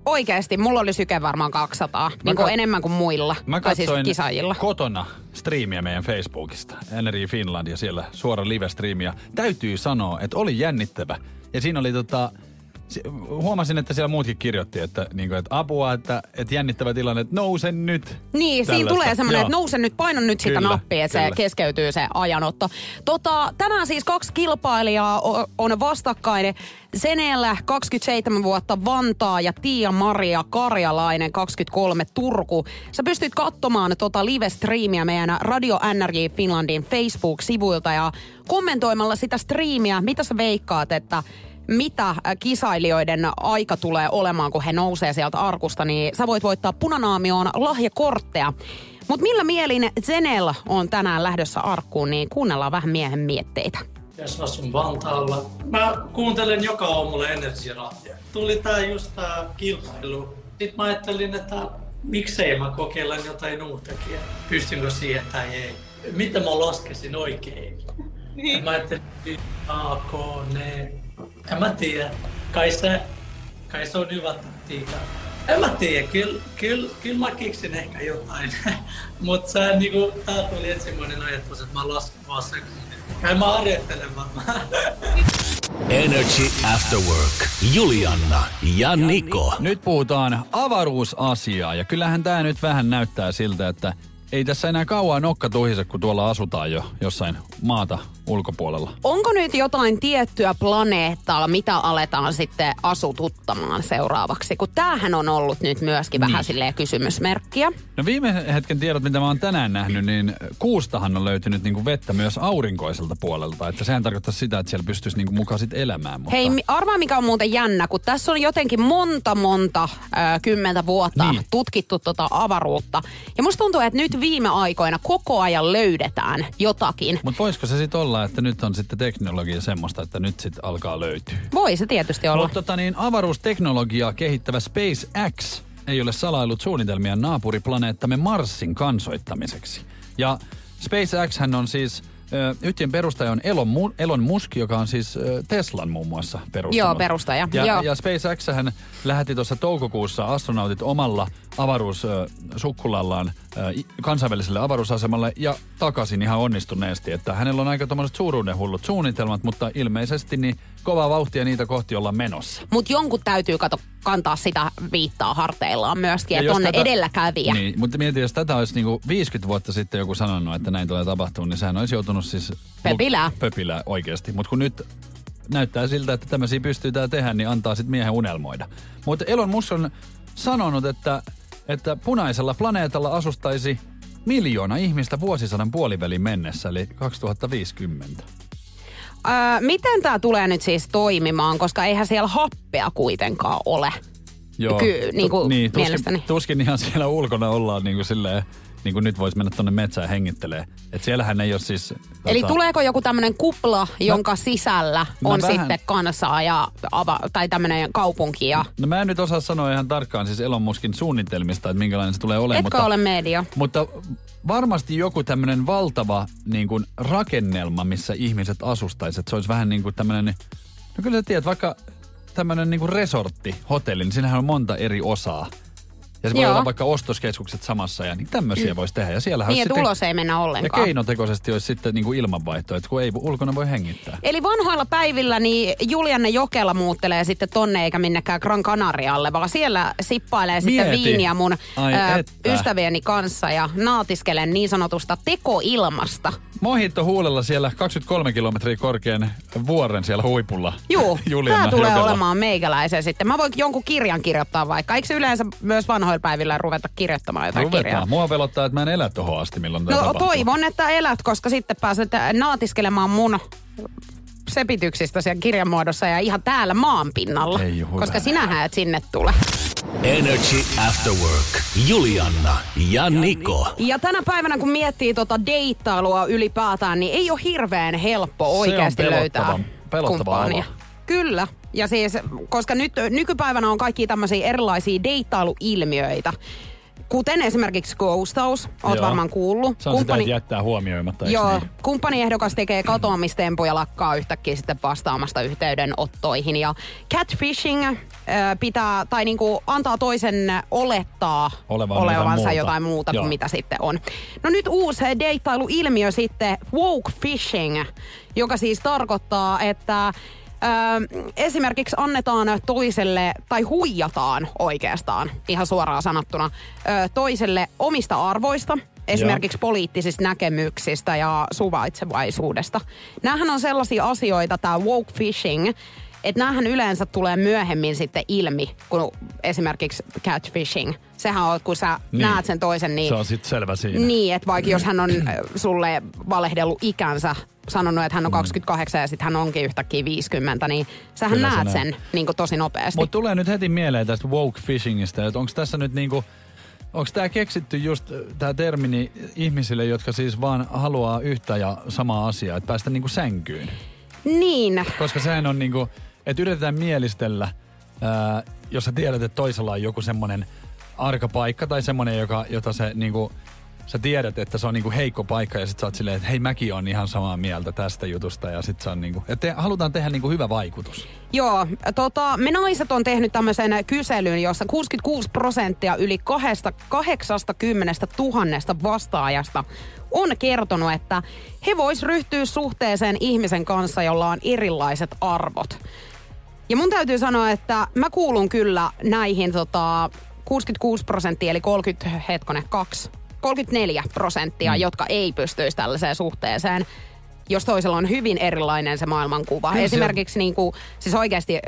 oikeasti mulla oli syke varmaan 200, niin kuin kat- enemmän kuin muilla, Mä tai siis kisaajilla. kotona striimiä meidän Facebookista, NRI Finland ja siellä suora live-striimiä. Täytyy sanoa, että oli jännittävä. Ja siinä oli tota, huomasin, että siellä muutkin kirjoitti, että, niin kuin, että apua, että, että jännittävä tilanne, että nouse nyt. Niin, siinä Tällaista. tulee semmoinen, että nouse nyt, paina nyt sitä Kyllä, nappia, että se kyllä. keskeytyy se ajanotto. Tota, tänään siis kaksi kilpailijaa on vastakkain. Senellä 27 vuotta Vantaa ja Tiia-Maria Karjalainen 23 Turku. Sä pystyt katsomaan tota live-striimiä meidän Radio NRJ Finlandin Facebook-sivuilta ja kommentoimalla sitä striimiä, mitä sä veikkaat, että mitä äh, kisailijoiden aika tulee olemaan, kun he nousee sieltä arkusta, niin sä voit voittaa punanaamioon lahjakortteja. Mutta millä mielin Zenel on tänään lähdössä arkkuun, niin kuunnellaan vähän miehen mietteitä. jos asun Vantaalla. Mä kuuntelen joka aamulla Energy Radio. Tuli tää just tää kilpailu. Sitten mä ajattelin, että miksei mä kokeilen jotain uutakin. Pystynkö siihen tai ei. Miten mä laskesin oikein? Niin. Mä ajattelin A, K, N. En mä tiedä. Kai se, kai se on hyvä taktiikka. En mä tiedä, kyllä, kyllä, kyllä mä keksin ehkä jotain. [laughs] Mutta niinku, tää tuli ensimmäinen ajatus, että mä lasken vaan sekunnin. Kai mä harjoittelen varmaan. [laughs] Energy After Work. Julianna ja Niko. Nyt puhutaan avaruusasiaa ja kyllähän tämä nyt vähän näyttää siltä, että ei tässä enää kauan nokka tuhise, kun tuolla asutaan jo jossain maata ulkopuolella. Onko nyt jotain tiettyä planeettaa, mitä aletaan sitten asututtamaan seuraavaksi? Kun tämähän on ollut nyt myöskin vähän Niin. silleen kysymysmerkkiä. No viime hetken tiedot, mitä mä oon tänään nähnyt, niin kuustahan on löytynyt niinku vettä myös aurinkoiselta puolelta. Että sehän tarkoittaa sitä, että siellä pystyisi niinku mukaan sit elämään. Mutta... Hei, arvaa mikä on muuten jännä, kun tässä on jotenkin monta, monta äh, kymmentä vuotta niin. tutkittu tota avaruutta. Ja musta tuntuu, että nyt viime aikoina koko ajan löydetään jotakin. Mutta voisiko se sitten olla, että nyt on sitten teknologia semmoista, että nyt sitten alkaa löytyä? Voi se tietysti olla. Mutta tota niin, avaruusteknologiaa kehittävä SpaceX ei ole salailut suunnitelmia naapuriplaneettamme Marsin kansoittamiseksi. Ja SpaceX hän on siis ö, yhtiön perustaja on Elon, Mu- Elon Musk, joka on siis ö, Teslan muun muassa perustanut. Joo, perustaja. Ja, Joo. ja SpaceX hän lähetti tuossa toukokuussa astronautit omalla avaruussukkulallaan kansainväliselle avaruusasemalle ja takaisin ihan onnistuneesti. Että hänellä on aika tommoset suuruudenhullut suunnitelmat, mutta ilmeisesti niin kova vauhtia niitä kohti ollaan menossa. Mutta jonkun täytyy kato, kantaa sitä viittaa harteillaan myöskin, Ja että on tätä- edelläkävijä. Niin, mutta mietin, jos tätä olisi niinku 50 vuotta sitten joku sanonut, että näin tulee tapahtumaan, niin sehän olisi joutunut siis... Pöpilää. Pöpilää oikeasti. Mutta kun nyt näyttää siltä, että tämmöisiä pystytään tehdä, niin antaa sitten miehen unelmoida. Mutta Elon Musk on sanonut, että, että punaisella planeetalla asustaisi miljoona ihmistä vuosisadan puolivälin mennessä, eli 2050. Öö, miten tämä tulee nyt siis toimimaan, koska eihän siellä happea kuitenkaan ole. Ky- niinku niin, tuskin, mielestäni. tuskin ihan siellä ulkona ollaan niin kuin silleen, niin kuin nyt voisi mennä tonne metsään hengittelee. Että siellähän ei ole siis... Eli tota- tuleeko joku tämmöinen kupla, jonka sisällä no on vähän- sitten kansaa ja ava, tai tämmöinen kaupunki ja... No mä en nyt osaa sanoa ihan tarkkaan siis Elon Muskin suunnitelmista, että minkälainen se tulee olemaan. Etkö mutta, ole media? mutta varmasti joku tämmöinen valtava niin kuin rakennelma, missä ihmiset asustaisivat. Se olisi vähän niin kuin tämmöinen, no kyllä sä tiedät, vaikka tämmöinen niin kuin resortti, hotelli, niin siinähän on monta eri osaa. Ja se voi Joo. olla vaikka ostoskeskukset samassa ja niin tämmöisiä voisi tehdä. Ja siellähän Niin, sitten, ulos ei mennä ja ollenkaan. keinotekoisesti olisi sitten niin kuin ilmanvaihto, että kun ei ulkona voi hengittää. Eli vanhoilla päivillä niin Julianne Jokela muuttelee sitten tonne eikä minnekään Gran Canarialle, vaan siellä sippailee sitten Mieti. viiniä mun Ai ö, että. ystävieni kanssa ja naatiskelen niin sanotusta tekoilmasta. Mohitto huulella siellä 23 kilometriä korkean vuoren siellä huipulla. Juu, [laughs] tämä tulee Jokela. olemaan meikäläisen sitten. Mä voin jonkun kirjan kirjoittaa vaikka. Eikö yleensä myös vanhoilla päivillä ruveta kirjoittamaan jotain kirjaa? Ruvetaan. Mua pelottaa, että mä en elä tohon asti, milloin No tapahtuu. toivon, että elät, koska sitten pääset naatiskelemaan mun sepityksistä siellä kirjan muodossa ja ihan täällä maan pinnalla. Ei juhu koska sinähän et sinne tule. Energy After Work. Julianna ja Niko. Ja tänä päivänä, kun miettii tota deittailua ylipäätään, niin ei ole hirveän helppo oikeasti löytää pelottava kumppania. alo. Kyllä. Ja siis, koska nyt nykypäivänä on kaikki tämmöisiä erilaisia deittailuilmiöitä. Kuten esimerkiksi ghostaus, oot Joo. varmaan kuullut. Se on sitä, että jättää huomioimatta, Joo, niin? kumppaniehdokas tekee katoamistempuja lakkaa yhtäkkiä sitten vastaamasta yhteydenottoihin. Ja catfishing äh, pitää, tai niinku antaa toisen olettaa Olevan jotain olevansa muuta. jotain muuta Joo. kuin mitä sitten on. No nyt uusi deittailuilmiö sitten, woke fishing, joka siis tarkoittaa, että Ö, esimerkiksi annetaan toiselle, tai huijataan oikeastaan, ihan suoraan sanottuna, ö, toiselle omista arvoista, esimerkiksi poliittisista näkemyksistä ja suvaitsevaisuudesta. Nämähän on sellaisia asioita, tämä woke fishing, että näähän yleensä tulee myöhemmin sitten ilmi, kun esimerkiksi catfishing. Sehän on, kun sä Niin. näet sen toisen, niin Se on sitten selvä siinä. niin, että vaikka jos hän on äh, sulle valehdellut ikänsä, sanonut, että hän on 28 ja sitten hän onkin yhtäkkiä 50, niin sähän Mm. Kyllä näet sen niin kuin tosi nopeasti. Mutta tulee nyt heti mieleen tästä woke fishingistä, että onko tässä nyt niinku, onko tämä keksitty just tämä termini ihmisille, jotka siis vaan haluaa yhtä ja samaa asiaa, että päästä niinku sänkyyn? Niin, Koska sehän on niinku, että yritetään mielistellä, ää, jos sä tiedät, että toisella on joku semmoinen arka paikka tai semmoinen, joka, jota se niinku, sä tiedät, että se on niinku heikko paikka ja sit sä oot silleen, että hei mäkin on ihan samaa mieltä tästä jutusta ja sit se on niinku, että te, halutaan tehdä niinku hyvä vaikutus. joo. Tota, me naiset on tehnyt tämmöisen kyselyn, jossa 66 prosenttia yli kahdesta- 80 000 vastaajasta on kertonut, että he vois ryhtyä suhteeseen ihmisen kanssa, jolla on erilaiset arvot. Ja mun täytyy sanoa, että mä kuulun kyllä näihin tota, 66 prosenttia, eli 30, hetkonen, 2, 34 prosenttia, mm. jotka ei pystyisi tällaiseen suhteeseen jos toisella on hyvin erilainen se maailmankuva. Kyllä se- Esimerkiksi niin kuin, siis oikeasti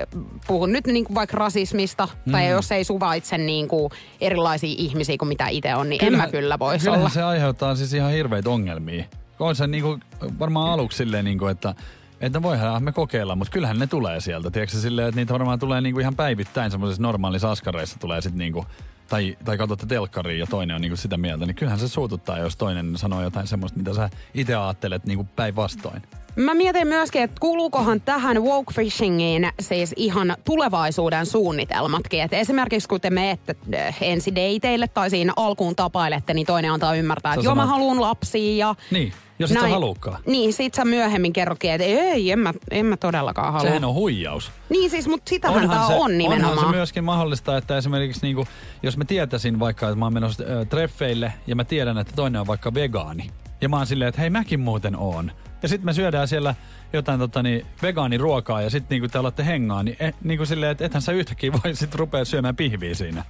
puhun nyt niin kuin vaikka rasismista, mm. tai jos ei suvaitse niin kuin erilaisia ihmisiä kuin mitä itse on, niin kyllä, en mä kyllä voisi kyllähän olla. se aiheuttaa siis ihan hirveitä ongelmia. On se niinku, varmaan aluksi silleen, niinku, että että voihan me kokeilla, mutta kyllähän ne tulee sieltä. Tiedätkö silleen, että niitä varmaan tulee niinku ihan päivittäin semmoisissa normaalissa askareissa tulee sitten niinku, tai, tai katsotte telkkariin ja toinen on niinku sitä mieltä, niin kyllähän se suututtaa, jos toinen sanoo jotain semmoista, mitä sä itse ajattelet niinku päinvastoin. Mä mietin myöskin, että kuuluukohan tähän woke fishingiin siis ihan tulevaisuuden suunnitelmatkin. Et esimerkiksi kun te menette äh, ensi dateille tai siinä alkuun tapailette, niin toinen antaa ymmärtää, että joo mä haluan lapsia ja Niin. Jos et sä Näin. haluukaan. Niin, sit sä myöhemmin kerrokin, että ei, en mä, en mä todellakaan halua. Sehän on huijaus. Niin siis, mutta sitähän tää se, on nimenomaan. Onhan se myöskin mahdollista, että esimerkiksi niinku, jos mä tietäisin vaikka, että mä oon menossa äh, treffeille ja mä tiedän, että toinen on vaikka vegaani. Ja mä oon silleen, että hei mäkin muuten oon. Ja sitten me syödään siellä jotain tota, niin, vegaaniruokaa ja sitten niinku te alatte hengaa, niin eh, niinku silleen, että ethän sä yhtäkkiä voi sit rupea syömään pihviä siinä.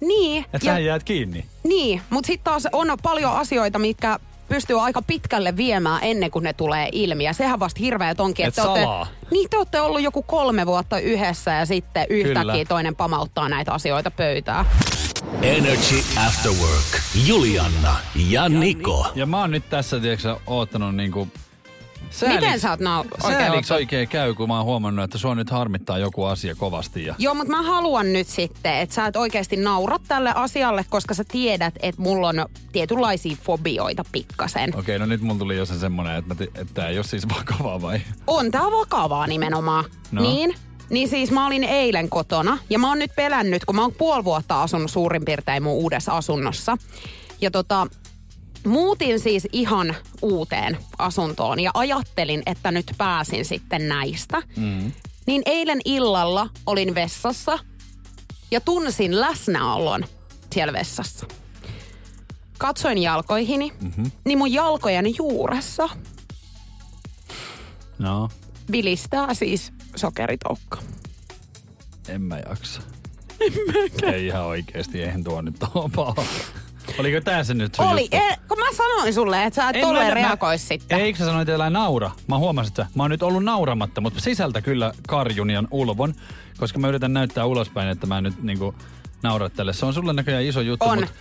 Niin, Että sähän jäät kiinni. niin mutta sitten taas on paljon asioita, mitkä pystyy aika pitkälle viemään ennen kuin ne tulee ilmi. Ja sehän vasta hirveet onkin. Et te olette- niin te olette ollut joku kolme vuotta yhdessä ja sitten yhtäkkiä Kyllä. toinen pamauttaa näitä asioita pöytään. Energy After Work. Julianna ja Niko. Ja mä oon nyt tässä, tiedätkö, oottanut niinku... Miten sä oot oikein Sääliksi oikein käy, kun mä oon huomannut, että sua nyt harmittaa joku asia kovasti. Ja... Joo, mutta mä haluan nyt sitten, että sä et oikeasti naurat tälle asialle, koska sä tiedät, että mulla on tietynlaisia fobioita pikkasen. Okei, no nyt mulla tuli jo se semmonen, että, ti- että tää ei ole siis [laughs] vakavaa vai? On tää vakavaa nimenomaan. No. Niin? Niin siis mä olin eilen kotona ja mä oon nyt pelännyt, kun mä oon puoli vuotta asunut suurin piirtein mun uudessa asunnossa. Ja tota, muutin siis ihan uuteen asuntoon ja ajattelin, että nyt pääsin sitten näistä. Mm. Niin eilen illalla olin vessassa ja tunsin läsnäolon siellä vessassa. Katsoin jalkoihini, mm-hmm. niin mun jalkojeni juuressa No, vilistää siis sokeritoukka. en mä jaksa. Ei ihan oikeesti, eihän tuo nyt paha. Oliko tää se nyt sun Oli, juttu? e, kun mä sanoin sulle, että sä et En tolleen mä- reagois sitten. Eikö sä sanoit, että älä naura? Mä huomasin, että mä oon nyt ollut nauramatta, mutta sisältä kyllä karjun ja ulvon, koska mä yritän näyttää ulospäin, että mä nyt niinku naurat tälle. Se on sulle näköjään iso juttu, On. mutta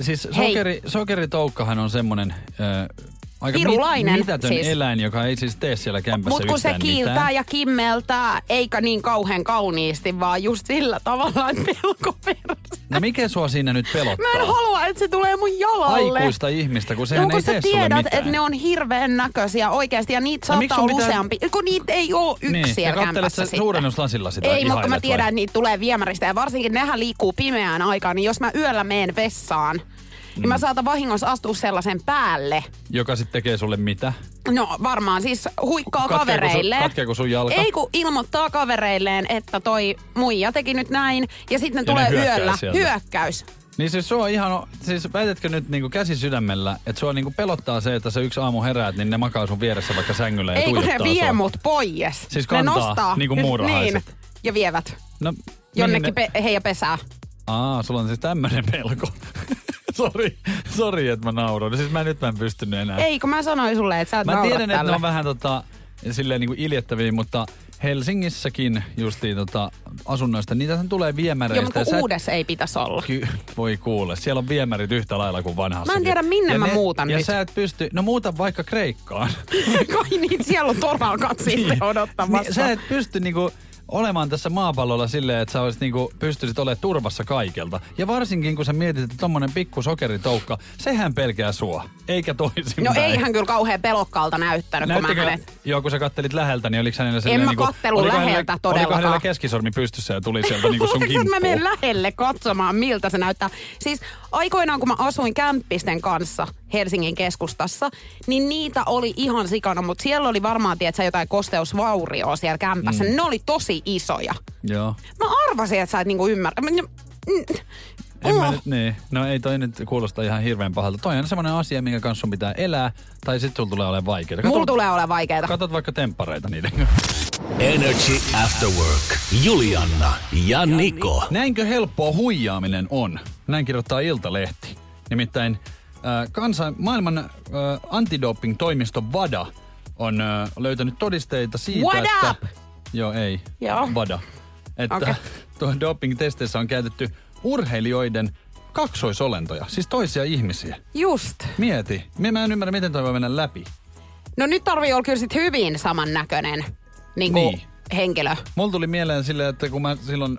siis sokeri, sokeritoukkahan on semmonen äh, aika Pirulainen, mitätön siis. eläin, joka ei siis tee siellä kämpässä Mutta kun se kiiltää mitään. ja kimmeltää, eikä niin kauhean kauniisti, vaan just sillä tavalla, että pelko. No mikä sua siinä nyt pelottaa? Mä en halua, että se tulee mun jalalle. Aikuista ihmistä, kun sehän no, kun ei sä tee tiedät, että ne on hirveän näköisiä oikeasti ja niitä No, saattaa olla pitää- useampi. Kun niitä ei ole yksi niin, siellä ja kämpässä sitten. suurennuslasilla sitä Ei, mutta kun mä tiedän, vai? että niitä tulee viemäristä ja varsinkin nehän liikkuu pimeään aikaan, niin jos mä yöllä meen vessaan, niin Mm. mä saatan vahingossa astua sellaisen päälle. Joka sitten tekee sulle mitä? No varmaan siis huikkaa Katkeeko sun- kavereille. katkeeko sun jalka? Ei kun ilmoittaa kavereilleen, että toi muija teki nyt näin. Ja sitten ne Ja ne tulee yöllä. sieltä. Hyökkäys. Niin siis sua ihan, siis väitätkö nyt niinku käsi sydämellä, että sua niinku pelottaa se, että sä yksi aamu heräät, niin ne makaa sun vieressä vaikka sängyllä ja Ei kun ne vie sua. mut pois. Siis ne kantaa, nostaa. [laughs] niin kuin muurahaiset. Niin, ja vievät. No, Jonnekin mihin pe- heidän pesää. Aa, sulla on siis tämmönen pelko. [laughs] [laughs] sori, sori, että mä nauroin. Siis mä nyt mä en pystynyt enää. Ei, kun mä sanoin sulle, että sä et Mä tiedän, että ne on vähän tota, silleen niinku iljettäviä, mutta Helsingissäkin justiin tota, asunnoista, niitä tulee viemäreistä. Joo, mutta sä et- uudessa ei pitäisi olla. Ky- voi kuule, siellä on viemärit yhtä lailla kuin vanhassa. Mä en tiedä, minne ja mä ne, muutan ja nyt. sä et pysty, no muuta vaikka Kreikkaan. [laughs] Kai niin, siellä on torakat sitten [laughs] odottamassa. Niin, sä et pysty niinku olemaan tässä maapallolla silleen, että sä olisit niinku, pystyisit olemaan turvassa kaikelta. Ja varsinkin kun sä mietit, että tommonen pikku sokeritoukka, sehän pelkää sua, eikä toisinpäin. No ei hän kyllä kauhean pelokkaalta näyttänyt, kun mä Näyttikö, hänet... joo, kun sä kattelit läheltä, niin oliko hänellä silleen mä niinku, kattellut oliko hänellä- läheltä Oliko todellakaan. hänellä keskisormi pystyssä ja tuli sieltä niinku sun [laughs] Että mä kimppuun? menen lähelle katsomaan, miltä se näyttää. Siis aikoinaan, kun mä asuin kämppisten kanssa Helsingin keskustassa, niin niitä oli ihan sikana, mutta siellä oli varmaan, tiedätkö, jotain kosteusvaurioa siellä kämpässä. Mm. Ne oli tosi isoja. Joo. Mä arvasin, että sä et niinku ymmärrä. Mä- mm, En mä nyt, niin. No ei toi nyt kuulosta ihan hirveän pahalta. Toi on semmoinen asia, minkä kanssa sun pitää elää, tai sit sulla tulee olemaan vaikeaa. Mulla tulee olemaan vaikeita. Katot vaikka temppareita niiden. Energy After Work. Julianna ja Niko. Näinkö helppoa huijaaminen on? Näin kirjoittaa Iltalehti. Nimittäin kansan, maailman äh, antidoping-toimisto VADA on äh, löytänyt todisteita siitä, What että... up? Joo, ei. Joo. VADA. Että [laughs] tuohon doping-testeissä on käytetty urheilijoiden kaksoisolentoja, siis toisia ihmisiä. Just. Mieti. Mä en ymmärrä, miten toi voi mennä läpi. No nyt tarvii olla kyllä sit hyvin samannäköinen niin kuin Niin. henkilö. Mulla tuli mieleen silleen, että kun mä silloin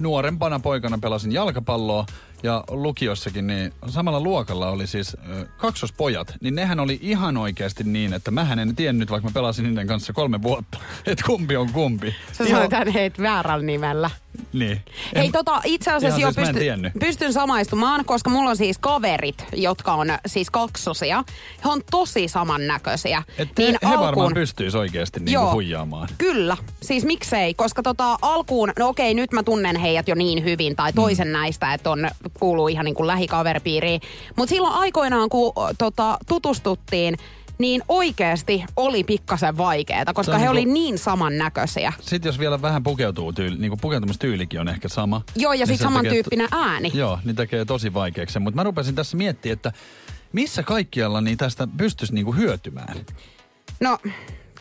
nuorempana poikana pelasin jalkapalloa ja lukiossakin, niin samalla luokalla oli siis ö, kaksospojat, niin nehän oli ihan oikeasti niin, että mä en tiennyt, vaikka mä pelasin niiden kanssa kolme vuotta, [laughs] että kumpi on kumpi. Sä Ihan- sanoit tämän heitä väärällä nimellä. Niin. Hei En- tota, itse asiassa jo siis pysty, pystyn samaistumaan, koska mulla on siis kaverit, jotka on siis kaksosia. He on tosi samannäköisiä. Et niin he, he varmaan pystyis oikeasti niinku Joo. huijaamaan. Kyllä, siis miksei, koska tota alkuun, no okei nyt mä tunnen heidät jo niin hyvin, tai toisen mm. näistä, että on, kuuluu ihan niin kuin lähikaveripiiriin. Mutta silloin aikoinaan, kun tota, tutustuttiin, niin oikeasti oli pikkasen vaikeeta, koska he niinku- oli niin samannäköisiä. Sitten jos vielä vähän pukeutuu, tyyli, niin pukeutumistyylikin on ehkä sama. Joo, ja niin sitten se tekee samantyyppinen ääni. Joo, niin tekee tosi vaikeaksi. Mutta mä rupesin tässä miettimään, että missä kaikkialla niin tästä pystyisi niinku hyötymään. No,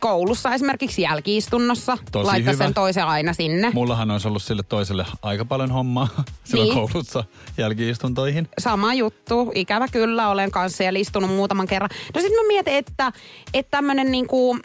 koulussa esimerkiksi jälkiistunnossa. Tosi laittaa hyvä. sen toisen aina sinne. Mullahan olisi ollut sille toiselle aika paljon hommaa [laughs] silloin Niin. koulussa jälkiistuntoihin. Sama juttu, ikävä kyllä, olen kanssa siellä istunut muutaman kerran. No sitten mä mietin, että, että tämmönen niinku, mm,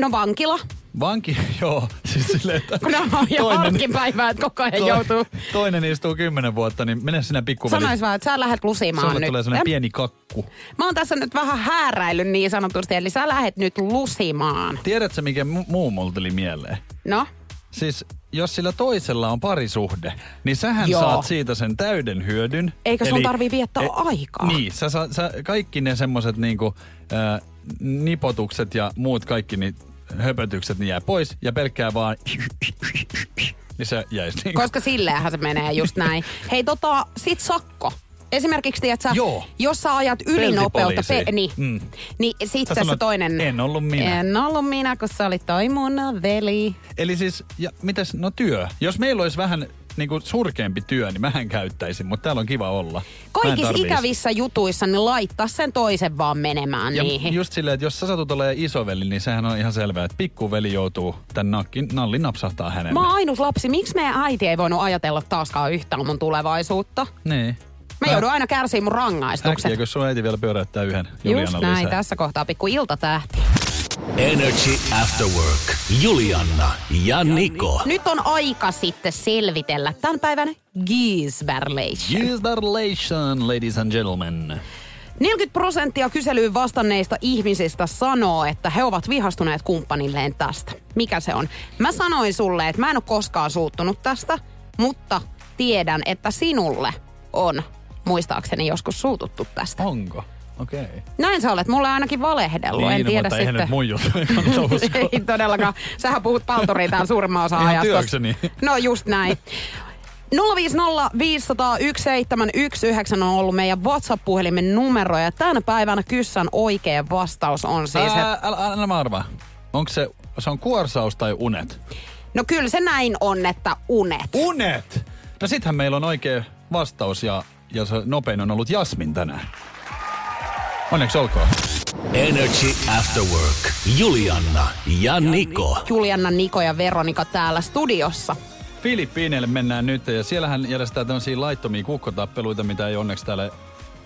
no vankila, Vanki, [laughs] joo. Siis silleen, että kun on jo arkipäivää, että koko ajan joutuu. toinen istuu kymmenen vuotta, niin mene sinä pikkuveli. Sanois vaan, että sä lähdet lusimaan Sulle nyt. tulee sellainen pieni kakku. Mä oon tässä nyt vähän hääräillyt niin sanotusti, eli sä lähdet nyt lusimaan. Tiedätkö, mikä mu- muu mulla tuli mieleen? No, Siis jos sillä toisella on parisuhde, niin sähän Joo. saat siitä sen täyden hyödyn. Eikä sun tarvii viettää aikaa. Niin, sä, saat- sä, kaikki ne semmoset niinku, äh, nipotukset ja muut kaikki niin höpötykset niin jää pois ja pelkkää vaan [laughs] niin se jäisi niinku. koska silleenhän se menee just näin. Hei tota, sit sakko. Esimerkiksi, tiedät sä, Joo. jos sä ajat ylinopeutta, Peltipoliisi. niin, Mm. niin Sä sitten se sanoit, toinen... "En ollut minä." En ollut minä, kun se oli toi mun veli. Eli siis, ja mitäs, no työ. Jos meillä olisi vähän niinku surkeampi työ, niin mähän käyttäisin, mutta täällä on kiva olla. Kaikissa ikävissä jutuissa, niin laittaa sen toisen vaan menemään Ja niihin. just silleen, että jos sä satut olemaan isoveli, niin sehän on ihan selvää, että pikkuveli joutuu tän nakkin, nallin napsahtaa hänelle. Mä oon ainut lapsi. Miksi meidän äiti ei voinut ajatella taaskaan yhtään mun tulevaisuutta? Niin. Mä joudun aina kärsiä mun rangaistukset. Äkkiä, kun sun äiti vielä pyöräyttää yhden Just Juliana näin, lisää. tässä kohtaa pikku iltatähti. Energy After Work. Julianna ja Niko. Nyt on aika sitten selvitellä tämän päivän Gisberlation. Gisberlation, ladies and gentlemen. 40 prosenttia kyselyyn vastanneista ihmisistä sanoo, että he ovat vihastuneet kumppanilleen tästä. Mikä se on? Mä sanoin sulle, että mä en ole koskaan suuttunut tästä, mutta tiedän, että sinulle on muistaakseni joskus suututtu tästä. Onko? Okei. Okay. Näin sä olet mulle ainakin valehdellut, en tiedä mutta eihän sitten. nyt mun juttu [laughs] ei todellakaan. Sähän puhut palturia täällä suurimman osa Ihan ajasta. työkseni. No just näin. 050 500 1719 on ollut meidän WhatsApp-puhelimen numero ja tänä päivänä kyssän oikea vastaus on siis, Ää, älä, älä mä arvaa. Onko se, se on kuorsaus tai unet? no kyllä se näin on, että unet. Unet! No sittenhän meillä on oikea vastaus ja, ja se nopein on ollut Jasmin tänään. Onneksi olkoon. Energy After Work. Julianna ja Niko. Julianna, Niko ja Veronika täällä studiossa. Filippiineille mennään nyt ja siellähän järjestetään tämmöisiä laittomia kukkotappeluita, mitä ei onneksi täällä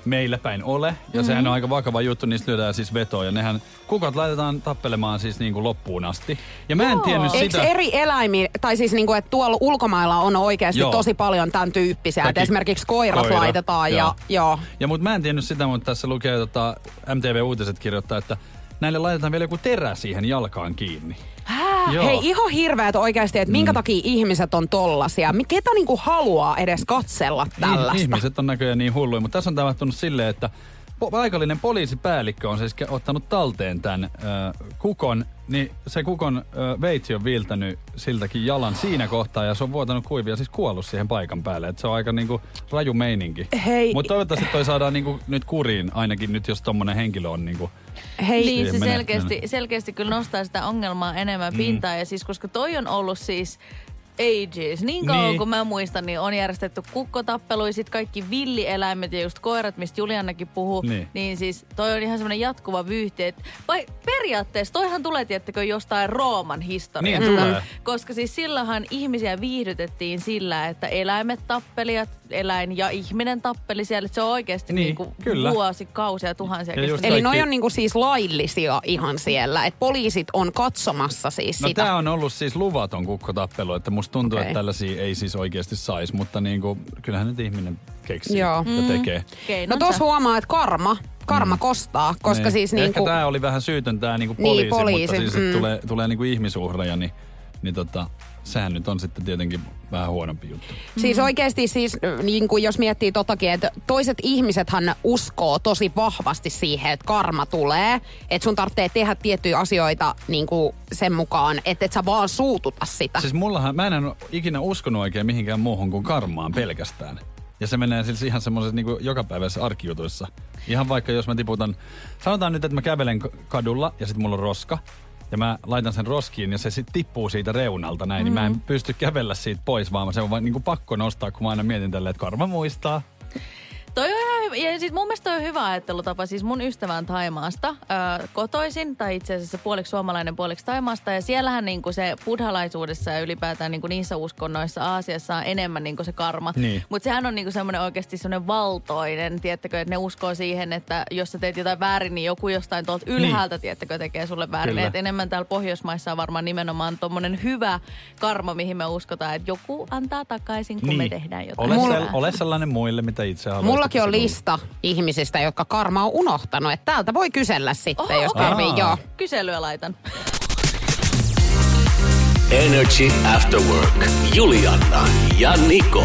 meillä päin ole. Ja mm-hmm. sehän on aika vakava juttu, niistä lyödään siis vetoa. Ja nehän kukot laitetaan tappelemaan siis niinku loppuun asti. Ja mä en tiennyt Eikö sitä... eri eläimiä, tai siis niinku, että tuolla ulkomailla on oikeasti Joo. tosi paljon tämän tyyppisiä, että esimerkiksi koirat koira, laitetaan ja joo. joo. Ja mutta mä en tiennyt sitä, mutta tässä lukee, tota, MTV Uutiset kirjoittaa, että näille laitetaan vielä joku terä siihen jalkaan kiinni. Joo. Hei, ihan hirveät oikeasti, että minkä takia ihmiset on tollasia. Ketä niinku haluaa edes katsella tällaista? Ih- Ihmiset on näköjään niin hulluja, mutta tässä on tapahtunut silleen, että po- paikallinen poliisipäällikkö on siis ottanut talteen tämän ö, kukon, niin se kukon ö, veitsi on viiltänyt siltäkin jalan siinä kohtaa ja se on vuotanut kuivia, siis kuollut siihen paikan päälle. Et se on aika niinku raju meininki. Hei. Mutta toivottavasti toi saadaan niinku nyt kuriin, ainakin nyt jos tommonen henkilö on niinku... Hei, Niin, se selkeästi, selkeästi kyllä nostaa sitä ongelmaa enemmän pintaan. Ja siis, koska toi on ollut siis ages. Niin kauan Niin. niin. kuin mä muistan, niin on järjestetty kukkotappeluja, sit kaikki villieläimet ja just koirat, mistä Juliannakin puhuu. Niin. Niin siis toi on ihan semmoinen jatkuva vyyhti. Et vai periaatteessa toihan tulee, tiettäkö, jostain Rooman historiasta. Niin tulee. Koska siis sillähän ihmisiä viihdytettiin sillä, että eläimet tappelijat, eläin ja ihminen tappeli siellä. Et Se on oikeasti Niin, niin, kuin kyllä. vuosikausia, tuhansia Ja. Eli noi on niinku siis laillisia ihan siellä. että poliisit on katsomassa siis No sitä. tää on ollut siis luvaton kukkotappelu, että musta tuntuu, Okei. että tällaisia ei siis oikeasti saisi, mutta niinku, kyllähän nyt ihminen keksii Joo. ja tekee. No Keinonsa. tuossa huomaa, että karma, karma kostaa, koska Niin. siis Ehkä niinku... tää oli vähän syytön tää niinku Niin, poliisi, poliisi, mutta siis mm. mm. tulee, tulee niinku ihmisuhreja, niin, niin tota, sehän nyt on sitten tietenkin vähän huonompi juttu. Siis oikeasti siis, niin kuin jos miettii totakin, että toiset ihmisethän uskoo tosi vahvasti siihen, että karma tulee. Että sun tarvitsee tehdä tiettyjä asioita niin kuin sen mukaan, että et sä vaan suututa sitä. Siis mullahan, mä en ole ikinä uskonut oikein mihinkään muuhun kuin karmaan pelkästään. Ja se menee siis ihan semmoisessa niin jokapäiväisessä arkijutuissa. Ihan vaikka jos mä tiputan, sanotaan nyt, että mä kävelen kadulla ja sitten mulla on roska. Ja mä laitan sen roskiin ja se sitten tippuu siitä reunalta näin, mm. niin mä en pysty kävellä siitä pois, vaan se on vaan niin kuin pakko nostaa, kun mä aina mietin tälleen, että karma muistaa. Ja siis mun mielestä on hyvä ajattelutapa. Siis mun ystävä on Taimaasta ö, kotoisin, tai itse asiassa puoliksi suomalainen, puoliksi Taimaasta. Ja siellähän niinku se buddhalaisuudessa ja ylipäätään niinku niissä uskonnoissa Aasiassa on enemmän niinku se karma. Niin. Mutta sehän on niinku semmoinen oikeasti semmoinen valtoinen, tiettäkö, että ne uskoo siihen, että jos sä teet jotain väärin, niin joku jostain tuolta ylhäältä, niin. tiettäkö, tekee sulle väärin. Et enemmän täällä Pohjoismaissa on varmaan nimenomaan tommonen hyvä karma, mihin me uskotaan, että joku antaa takaisin, kun me tehdään jotain. Niin. Ole, sel, ole sellainen muille, mitä itse haluaisit. Mullakin on että se lista ihmisistä, jotka karma on unohtanut. Että täältä voi kysellä sitten, Oho, jos tarvii. Aa. Joo. Kyselyä laitan. Energy After Work. Juliana ja Niko.